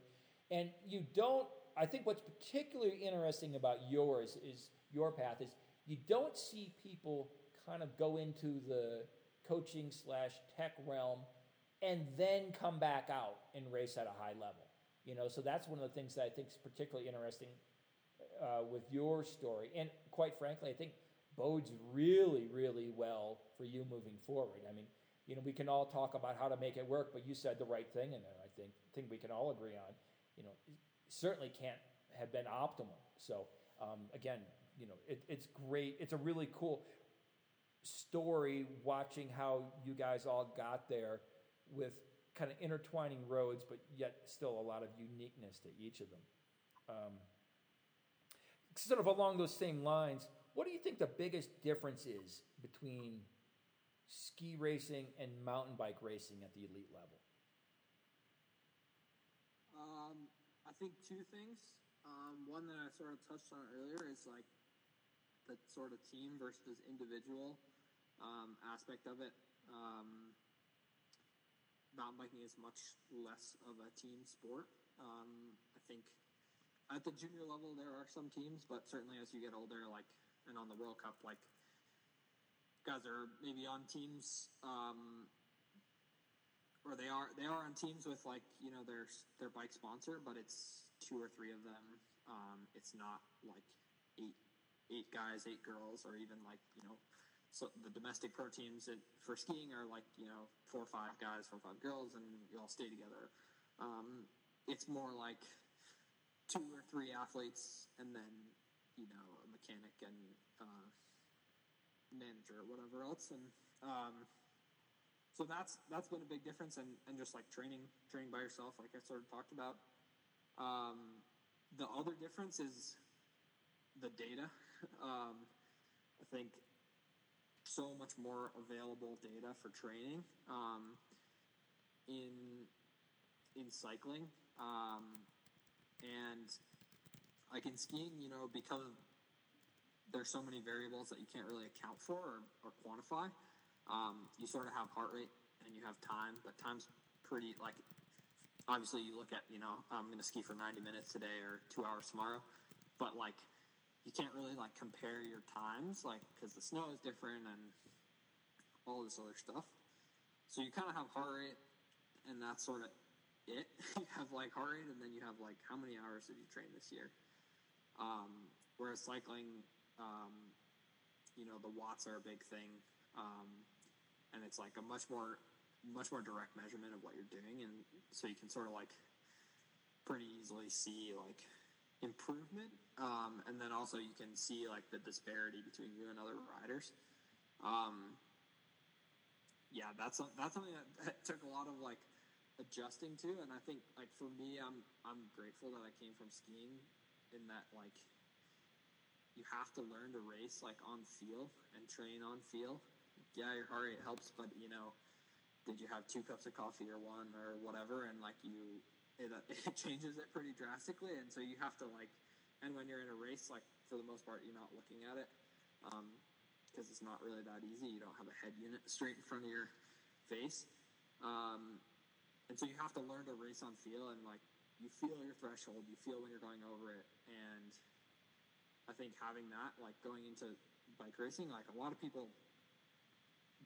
And you don't, I think what's particularly interesting about yours is your path is you don't see people kind of go into the coaching slash tech realm and then come back out and race at a high level. You know, so that's one of the things that I think is particularly interesting uh, with your story. And quite frankly, I think bodes really, really well for you moving forward. I mean, you know, we can all talk about how to make it work, but you said the right thing in there. I think think we can all agree on. You know, certainly can't have been optimal. So um, again, you know, it, it's great. It's a really cool story watching how you guys all got there with kind of intertwining roads, but yet still a lot of uniqueness to each of them. Um, sort of along those same lines, what do you think the biggest difference is between ski racing and mountain bike racing at the elite level? Um, I think two things. Um, one that I sort of touched on earlier is like the sort of team versus individual um, aspect of it. Um, mountain biking is much less of a team sport. Um, I think at the junior level there are some teams, but certainly as you get older, like and on the World Cup, like guys are maybe on teams um, or they are they are on teams with like you know their their bike sponsor, but it's two or three of them. Um, it's not like eight eight guys, eight girls, or even like you know. So the domestic pro teams for skiing are like you know four or five guys, four or five girls, and you all stay together. Um, it's more like two or three athletes, and then you know a mechanic and uh, manager or whatever else, and um, so that's that's been a big difference, and, and just like training training by yourself, like I sort of talked about. Um, the other difference is the data. Um, I think so much more available data for training um, in in cycling, um, and like in skiing, you know, because there's so many variables that you can't really account for or, or quantify. Um, you sort of have heart rate and you have time, but time's pretty like. Obviously, you look at you know I'm going to ski for 90 minutes today or two hours tomorrow, but like you can't really like compare your times like because the snow is different and all this other stuff. So you kind of have heart rate, and that's sort of it. you have like heart rate, and then you have like how many hours did you train this year? Um, whereas cycling, um, you know, the watts are a big thing. Um, and it's like a much more much more direct measurement of what you're doing and so you can sort of like pretty easily see like improvement um, and then also you can see like the disparity between you and other riders. Um, yeah that's that's something that, that took a lot of like adjusting to and i think like for me i'm i'm grateful that i came from skiing in that like you have to learn to race like on feel and train on feel yeah, your heart rate helps, but you know, did you have two cups of coffee or one or whatever, and like you, it, it changes it pretty drastically, and so you have to like, and when you're in a race, like for the most part, you're not looking at it, because um, it's not really that easy. You don't have a head unit straight in front of your face, um, and so you have to learn to race on feel, and like you feel your threshold, you feel when you're going over it, and I think having that, like going into bike racing, like a lot of people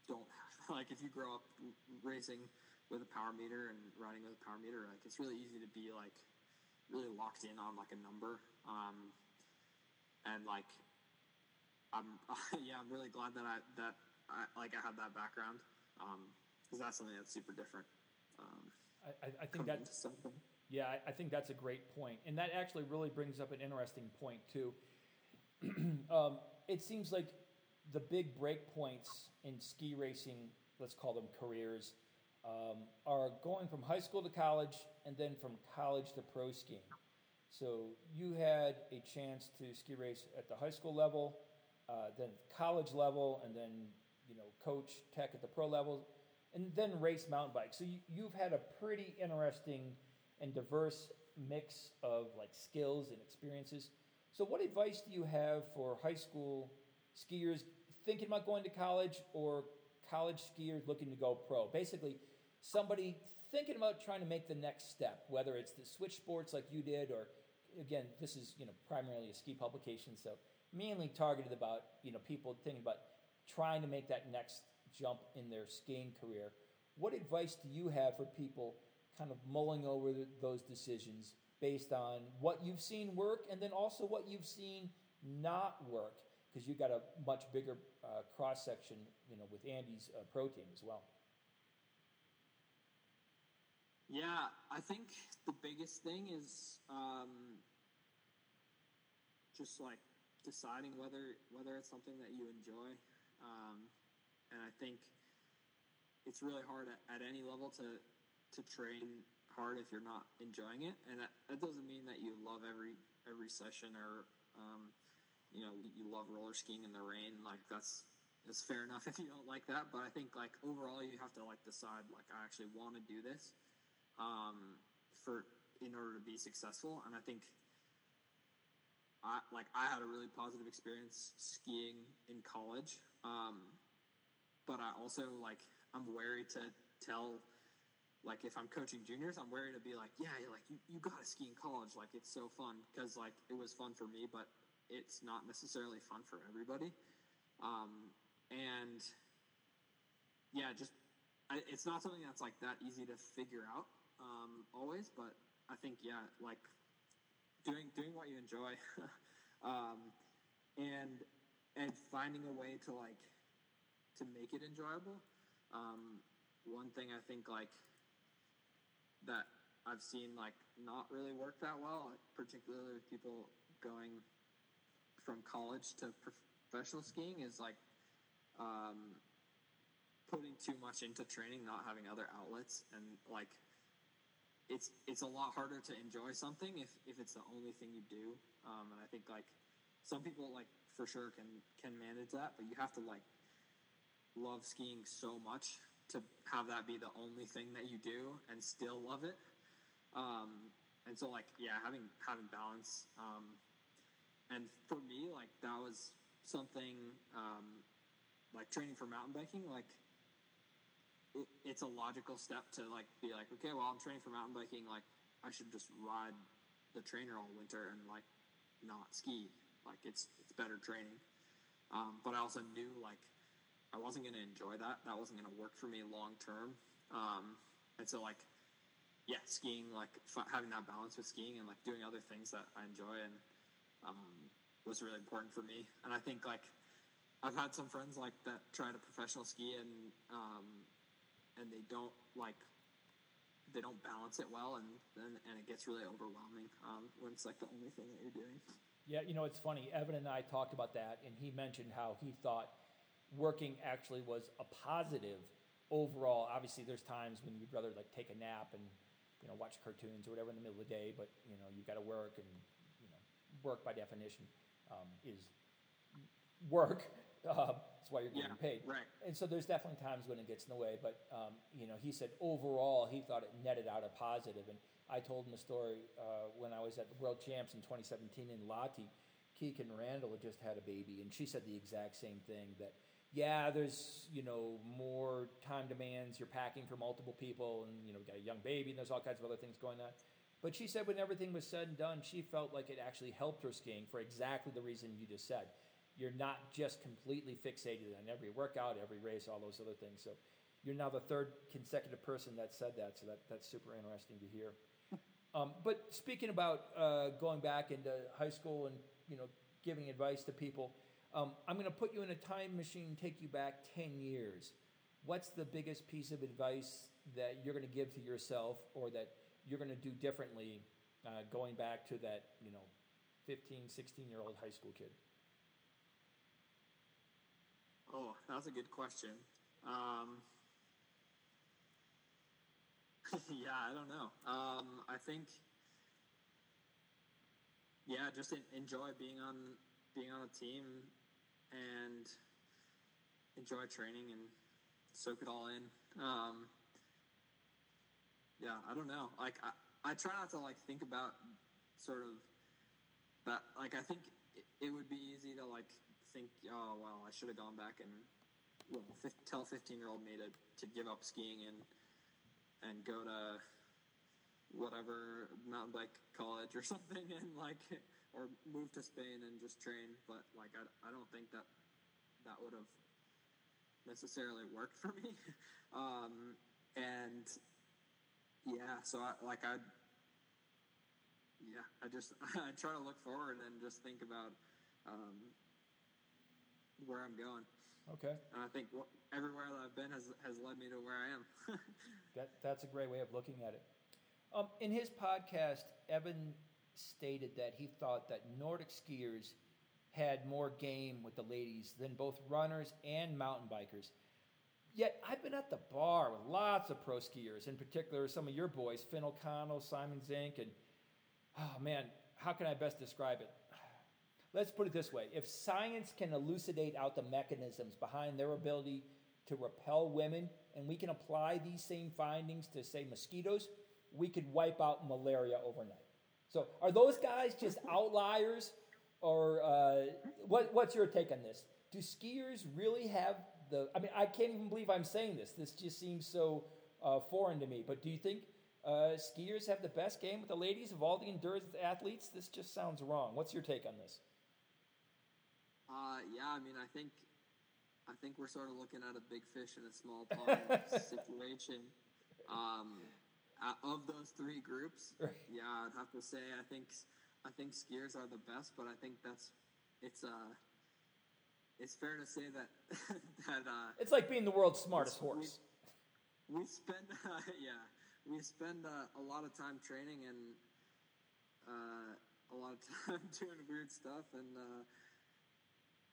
don't like if you grow up racing with a power meter and riding with a power meter, like it's really easy to be like really locked in on like a number. Um, and like I'm yeah, I'm really glad that I that I like I have that background because um, that's something that's super different. Um, I, I think that's yeah, I, I think that's a great point, and that actually really brings up an interesting point too. um, it seems like the big break points in ski racing, let's call them careers, um, are going from high school to college and then from college to pro skiing. So you had a chance to ski race at the high school level, uh, then college level, and then you know coach tech at the pro level, and then race mountain bike. So you, you've had a pretty interesting and diverse mix of like skills and experiences. So what advice do you have for high school skiers thinking about going to college or college skiers looking to go pro. Basically, somebody thinking about trying to make the next step, whether it's to switch sports like you did, or again, this is you know primarily a ski publication, so mainly targeted about you know people thinking about trying to make that next jump in their skiing career. What advice do you have for people kind of mulling over those decisions based on what you've seen work and then also what you've seen not work? Because you've got a much bigger uh, cross section, you know, with Andy's uh, pro team as well. Yeah, I think the biggest thing is um, just like deciding whether whether it's something that you enjoy. Um, and I think it's really hard at, at any level to to train hard if you're not enjoying it, and that, that doesn't mean that you love every every session or um, you know you love roller skiing in the rain. Like that's it's fair enough if you don't like that, but I think like overall you have to like decide like I actually want to do this um, for in order to be successful, and I think. I, like I had a really positive experience skiing in college, um, but I also like I'm wary to tell like if I'm coaching juniors, I'm wary to be like, yeah, like you, you got to ski in college, like it's so fun because like it was fun for me, but it's not necessarily fun for everybody. Um, and yeah, just I, it's not something that's like that easy to figure out um, always, but I think yeah, like doing doing what you enjoy, um, and and finding a way to like to make it enjoyable. Um, one thing I think like that I've seen like not really work that well, particularly with people going from college to professional skiing, is like um, putting too much into training, not having other outlets, and like it's it's a lot harder to enjoy something if, if it's the only thing you do. Um, and I think like some people like for sure can can manage that, but you have to like love skiing so much to have that be the only thing that you do and still love it. Um, and so like yeah, having having balance. Um, and for me, like that was something um, like training for mountain biking. Like it, it's a logical step to like be like, okay, well, I'm training for mountain biking. Like I should just ride the trainer all winter and like not ski. Like it's it's better training. Um, but I also knew like I wasn't going to enjoy that. That wasn't going to work for me long term. Um, and so like, yeah, skiing, like having that balance with skiing and like doing other things that I enjoy and um, was really important for me. And I think like I've had some friends like that try to professional ski and um, and they don't like they don't balance it well and and, and it gets really overwhelming um, when it's like the only thing that you're doing. Yeah, you know, it's funny. Evan and I talked about that, and he mentioned how he thought working actually was a positive overall. Obviously, there's times when you'd rather like take a nap and you know watch cartoons or whatever in the middle of the day, but you know you've got to work, and you work by definition um, is work. Uh, that's why you're getting Yeah, paid. right. And so there's definitely times when it gets in the way, but um, you know he said overall he thought it netted out a positive. and I told him a story uh, when I was at the World Champs in 2017 in Lahti. Kikkan Randall had just had a baby, and she said the exact same thing that yeah, there's you know more time demands. You're packing for multiple people, and you know got a young baby, and there's all kinds of other things going on. But she said when everything was said and done, she felt like it actually helped her skiing for exactly the reason you just said. You're not just completely fixated on every workout, every race, all those other things. So you're now the third consecutive person that said that. So that, that's super interesting to hear. Um, but speaking about uh, going back into high school and you know giving advice to people, um, I'm going to put you in a time machine, take you back ten years. What's the biggest piece of advice that you're going to give to yourself, or that you're going to do differently, uh, going back to that you know 15, 16 year old high school kid? Oh, that's a good question. Um, yeah, I don't know. Um, I think, yeah, just enjoy being on being on a team and enjoy training and soak it all in. Um, yeah, I don't know. Like I, I try not to like think about sort of that. Like I think it, it would be easy to like think, oh well, I should have gone back and well, fif- tell fifteen year old me to, to give up skiing and and go to whatever mountain bike college or something and like or move to Spain and just train. But like I, I don't think that that would have necessarily worked for me. um, and yeah, so I like I yeah, I just I try to look forward and just think about um, where I'm going. Okay, And I think wh- everywhere that I've been has has led me to where I am. that that's a great way of looking at it. Um, in his podcast, Evan stated that he thought that Nordic skiers had more game with the ladies than both runners and mountain bikers. Yet I've been at the bar with lots of pro skiers, in particular some of your boys, Finn O'Connell, Simon Zink, and oh man, how can I best describe it? Let's put it this way if science can elucidate out the mechanisms behind their ability to repel women, and we can apply these same findings to, say, mosquitoes, we could wipe out malaria overnight. So, are those guys just outliers, or uh, what, what's your take on this? Do skiers really have the? I mean, I can't even believe I'm saying this. This just seems so uh, foreign to me. But do you think uh, skiers have the best game with the ladies of all the endurance athletes? This just sounds wrong. What's your take on this? Uh, yeah, I mean, I think, I think we're sort of looking at a big fish in a small pond situation. Um, of those three groups, Right. yeah, I'd have to say I think I think skiers are the best, but I think that's it's uh it's fair to say that that uh, It's like being the world's smartest horse. we spend uh, yeah we spend uh, a lot of time training and uh, a lot of time doing weird stuff and uh,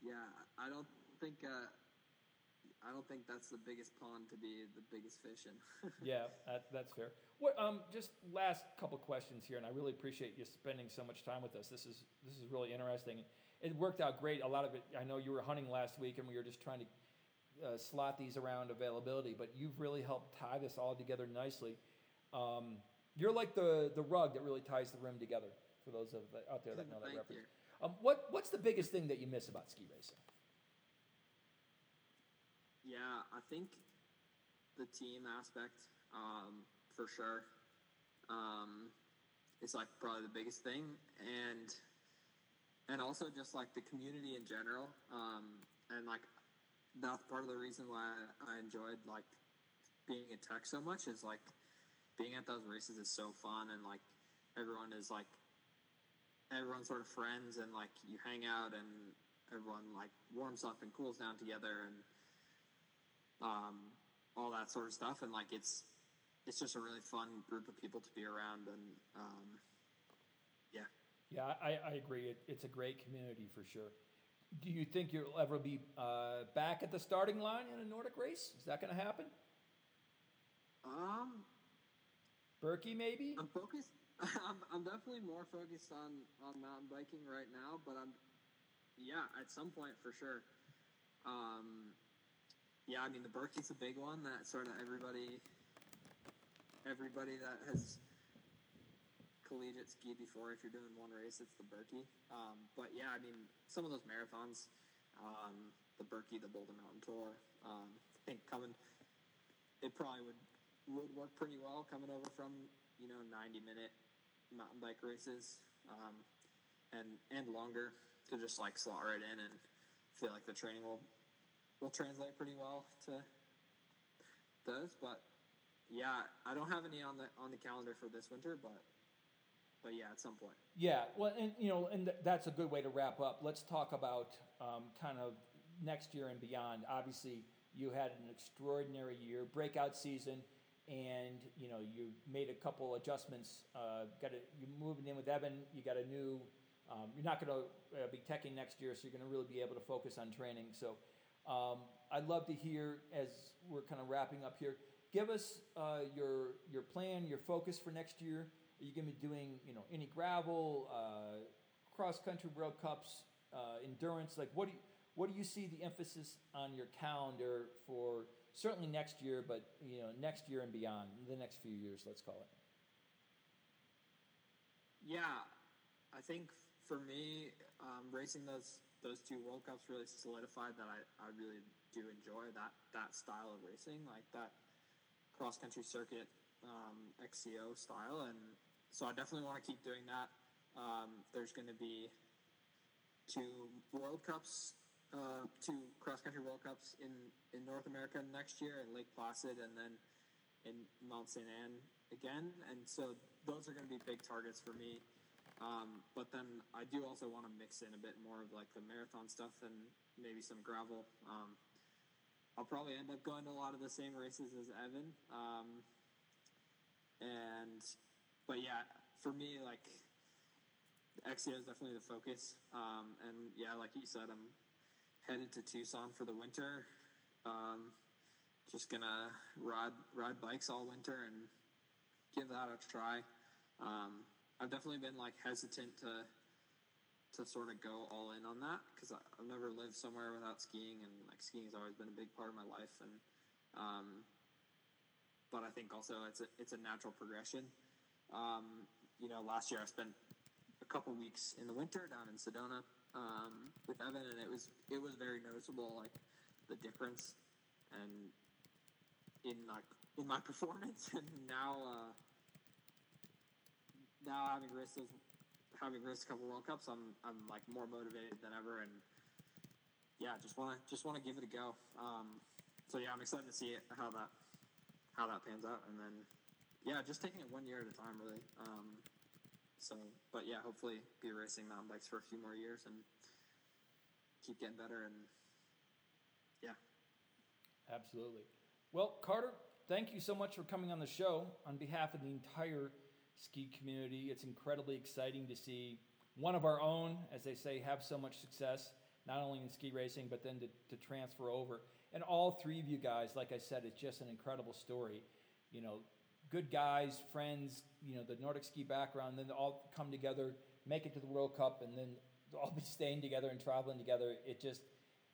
yeah I don't think uh, I don't think that's the biggest pond to be the biggest fish in. yeah, that, that's fair. What, um, just last couple questions here, and I really appreciate you spending so much time with us. This is this is really interesting. It worked out great. A lot of it. I know you were hunting last week, and we were just trying to uh, slot these around availability, but you've really helped tie this all together nicely. Um, you're like the the rug that really ties the room together. For those of out there that know that reference. Um, what what's the biggest thing that you miss about ski racing? Yeah, I think the team aspect, um, for sure, um, is like probably the biggest thing, and and also just like the community in general, um, and like that's part of the reason why I enjoyed like being in Tech so much is like being at those races is so fun, and like everyone is like everyone's sort of friends, and like you hang out and everyone like warms up and cools down together and um, all that sort of stuff, and like it's it's just a really fun group of people to be around, and um, yeah, I, I agree. It, it's a great community for sure. Do you think you'll ever be uh, back at the starting line in a Nordic race? Is that going to happen? um, Birkie, maybe? I'm focused. I'm, I'm definitely more focused on on mountain biking right now, but I'm yeah, at some point for sure. Um, yeah, I mean the Birkie's a big one that sort of everybody everybody that has collegiate ski before, if you're doing one race, it's the Birkie. Um, but yeah, I mean some of those marathons, um, the Birkie, the Boulder Mountain Tour, um, I think coming, it probably would would work pretty well coming over from you know 90 minute mountain bike races um, and and longer to just like slot right in and feel like the training will will translate pretty well to those but yeah i don't have any on the on the calendar for this winter but but yeah at some point Yeah, well, and you know, and th- that's a good way to wrap up. Let's talk about um, kind of next year and beyond. Obviously, you had an extraordinary year, breakout season, and you know you made a couple adjustments. Uh, got a, you moving in with Evan. You got a new. Um, you're not going to uh, be teching next year, so you're going to really be able to focus on training. So, um, I'd love to hear as we're kind of wrapping up here. Give us uh, your your plan, your focus for next year. Are you going to be doing, you know, any gravel, uh, cross country World Cups, uh, endurance? Like, what do you, what do you see the emphasis on your calendar for? Certainly next year, but you know, next year and beyond, the next few years, let's call it. yeah i think for me um, racing those those two world cups really solidified that I, I really do enjoy that that style of racing like that cross country circuit um, xco style and so i definitely want to keep doing that um, there's going to be two world cups uh, two cross country world cups in in north america next year in lake placid and then in mount st anne again and so those are going to be big targets for me um, but then I do also want to mix in a bit more of like the marathon stuff and maybe some gravel. Um, I'll probably end up going to a lot of the same races as Evan. Um, and, but yeah, for me, like, XCO is definitely the focus. Um, and yeah, like you said, I'm headed to Tucson for the winter. Um, just gonna ride ride bikes all winter and give that a try. Um, I've definitely been like hesitant to to sort of go all in on that because I've never lived somewhere without skiing, and like skiing has always been a big part of my life. And um, but I think also it's a it's a natural progression. Um, you know, last year I spent a couple weeks in the winter down in Sedona um, with Evan, and it was it was very noticeable, like the difference, and in like in my performance. And now, uh, now having raced those, having raced a couple World Cups, I'm I'm like more motivated than ever, and yeah, just wanna just wanna give it a go. Um, so yeah, I'm excited to see it, how that how that pans out, and then yeah, just taking it one year at a time, really. Um, so, but yeah, hopefully be racing mountain bikes for a few more years and keep getting better and yeah. Absolutely. Well, Carter, thank you so much for coming on the show. On behalf of the entire ski community, it's incredibly exciting to see one of our own, as they say, have so much success, not only in ski racing, but then to, to transfer over. And all three of you guys, like I said, it's just an incredible story. You know, good guys, friends, you know, the Nordic ski background, then all come together, make it to the World Cup, and then all be staying together and traveling together. It just,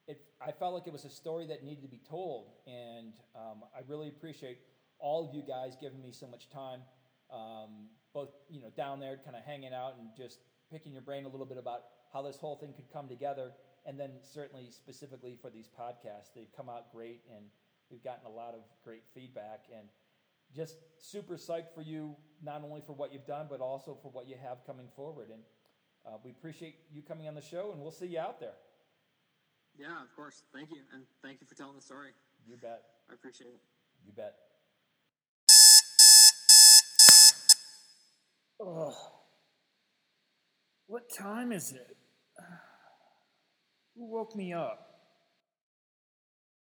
it, I felt like it was a story that needed to be told, and um, I really appreciate all of you guys giving me so much time, um, both you know down there, kind of hanging out and just picking your brain a little bit about how this whole thing could come together, and then certainly specifically for these podcasts, they've come out great, and we've gotten a lot of great feedback, and just super psyched for you, not only for what you've done, but also for what you have coming forward, and uh, we appreciate you coming on the show, and we'll see you out there. Yeah, of course. Thank you, and thank you for telling the story. You bet. I appreciate it. You bet. Ugh. What time is it? Who woke me up?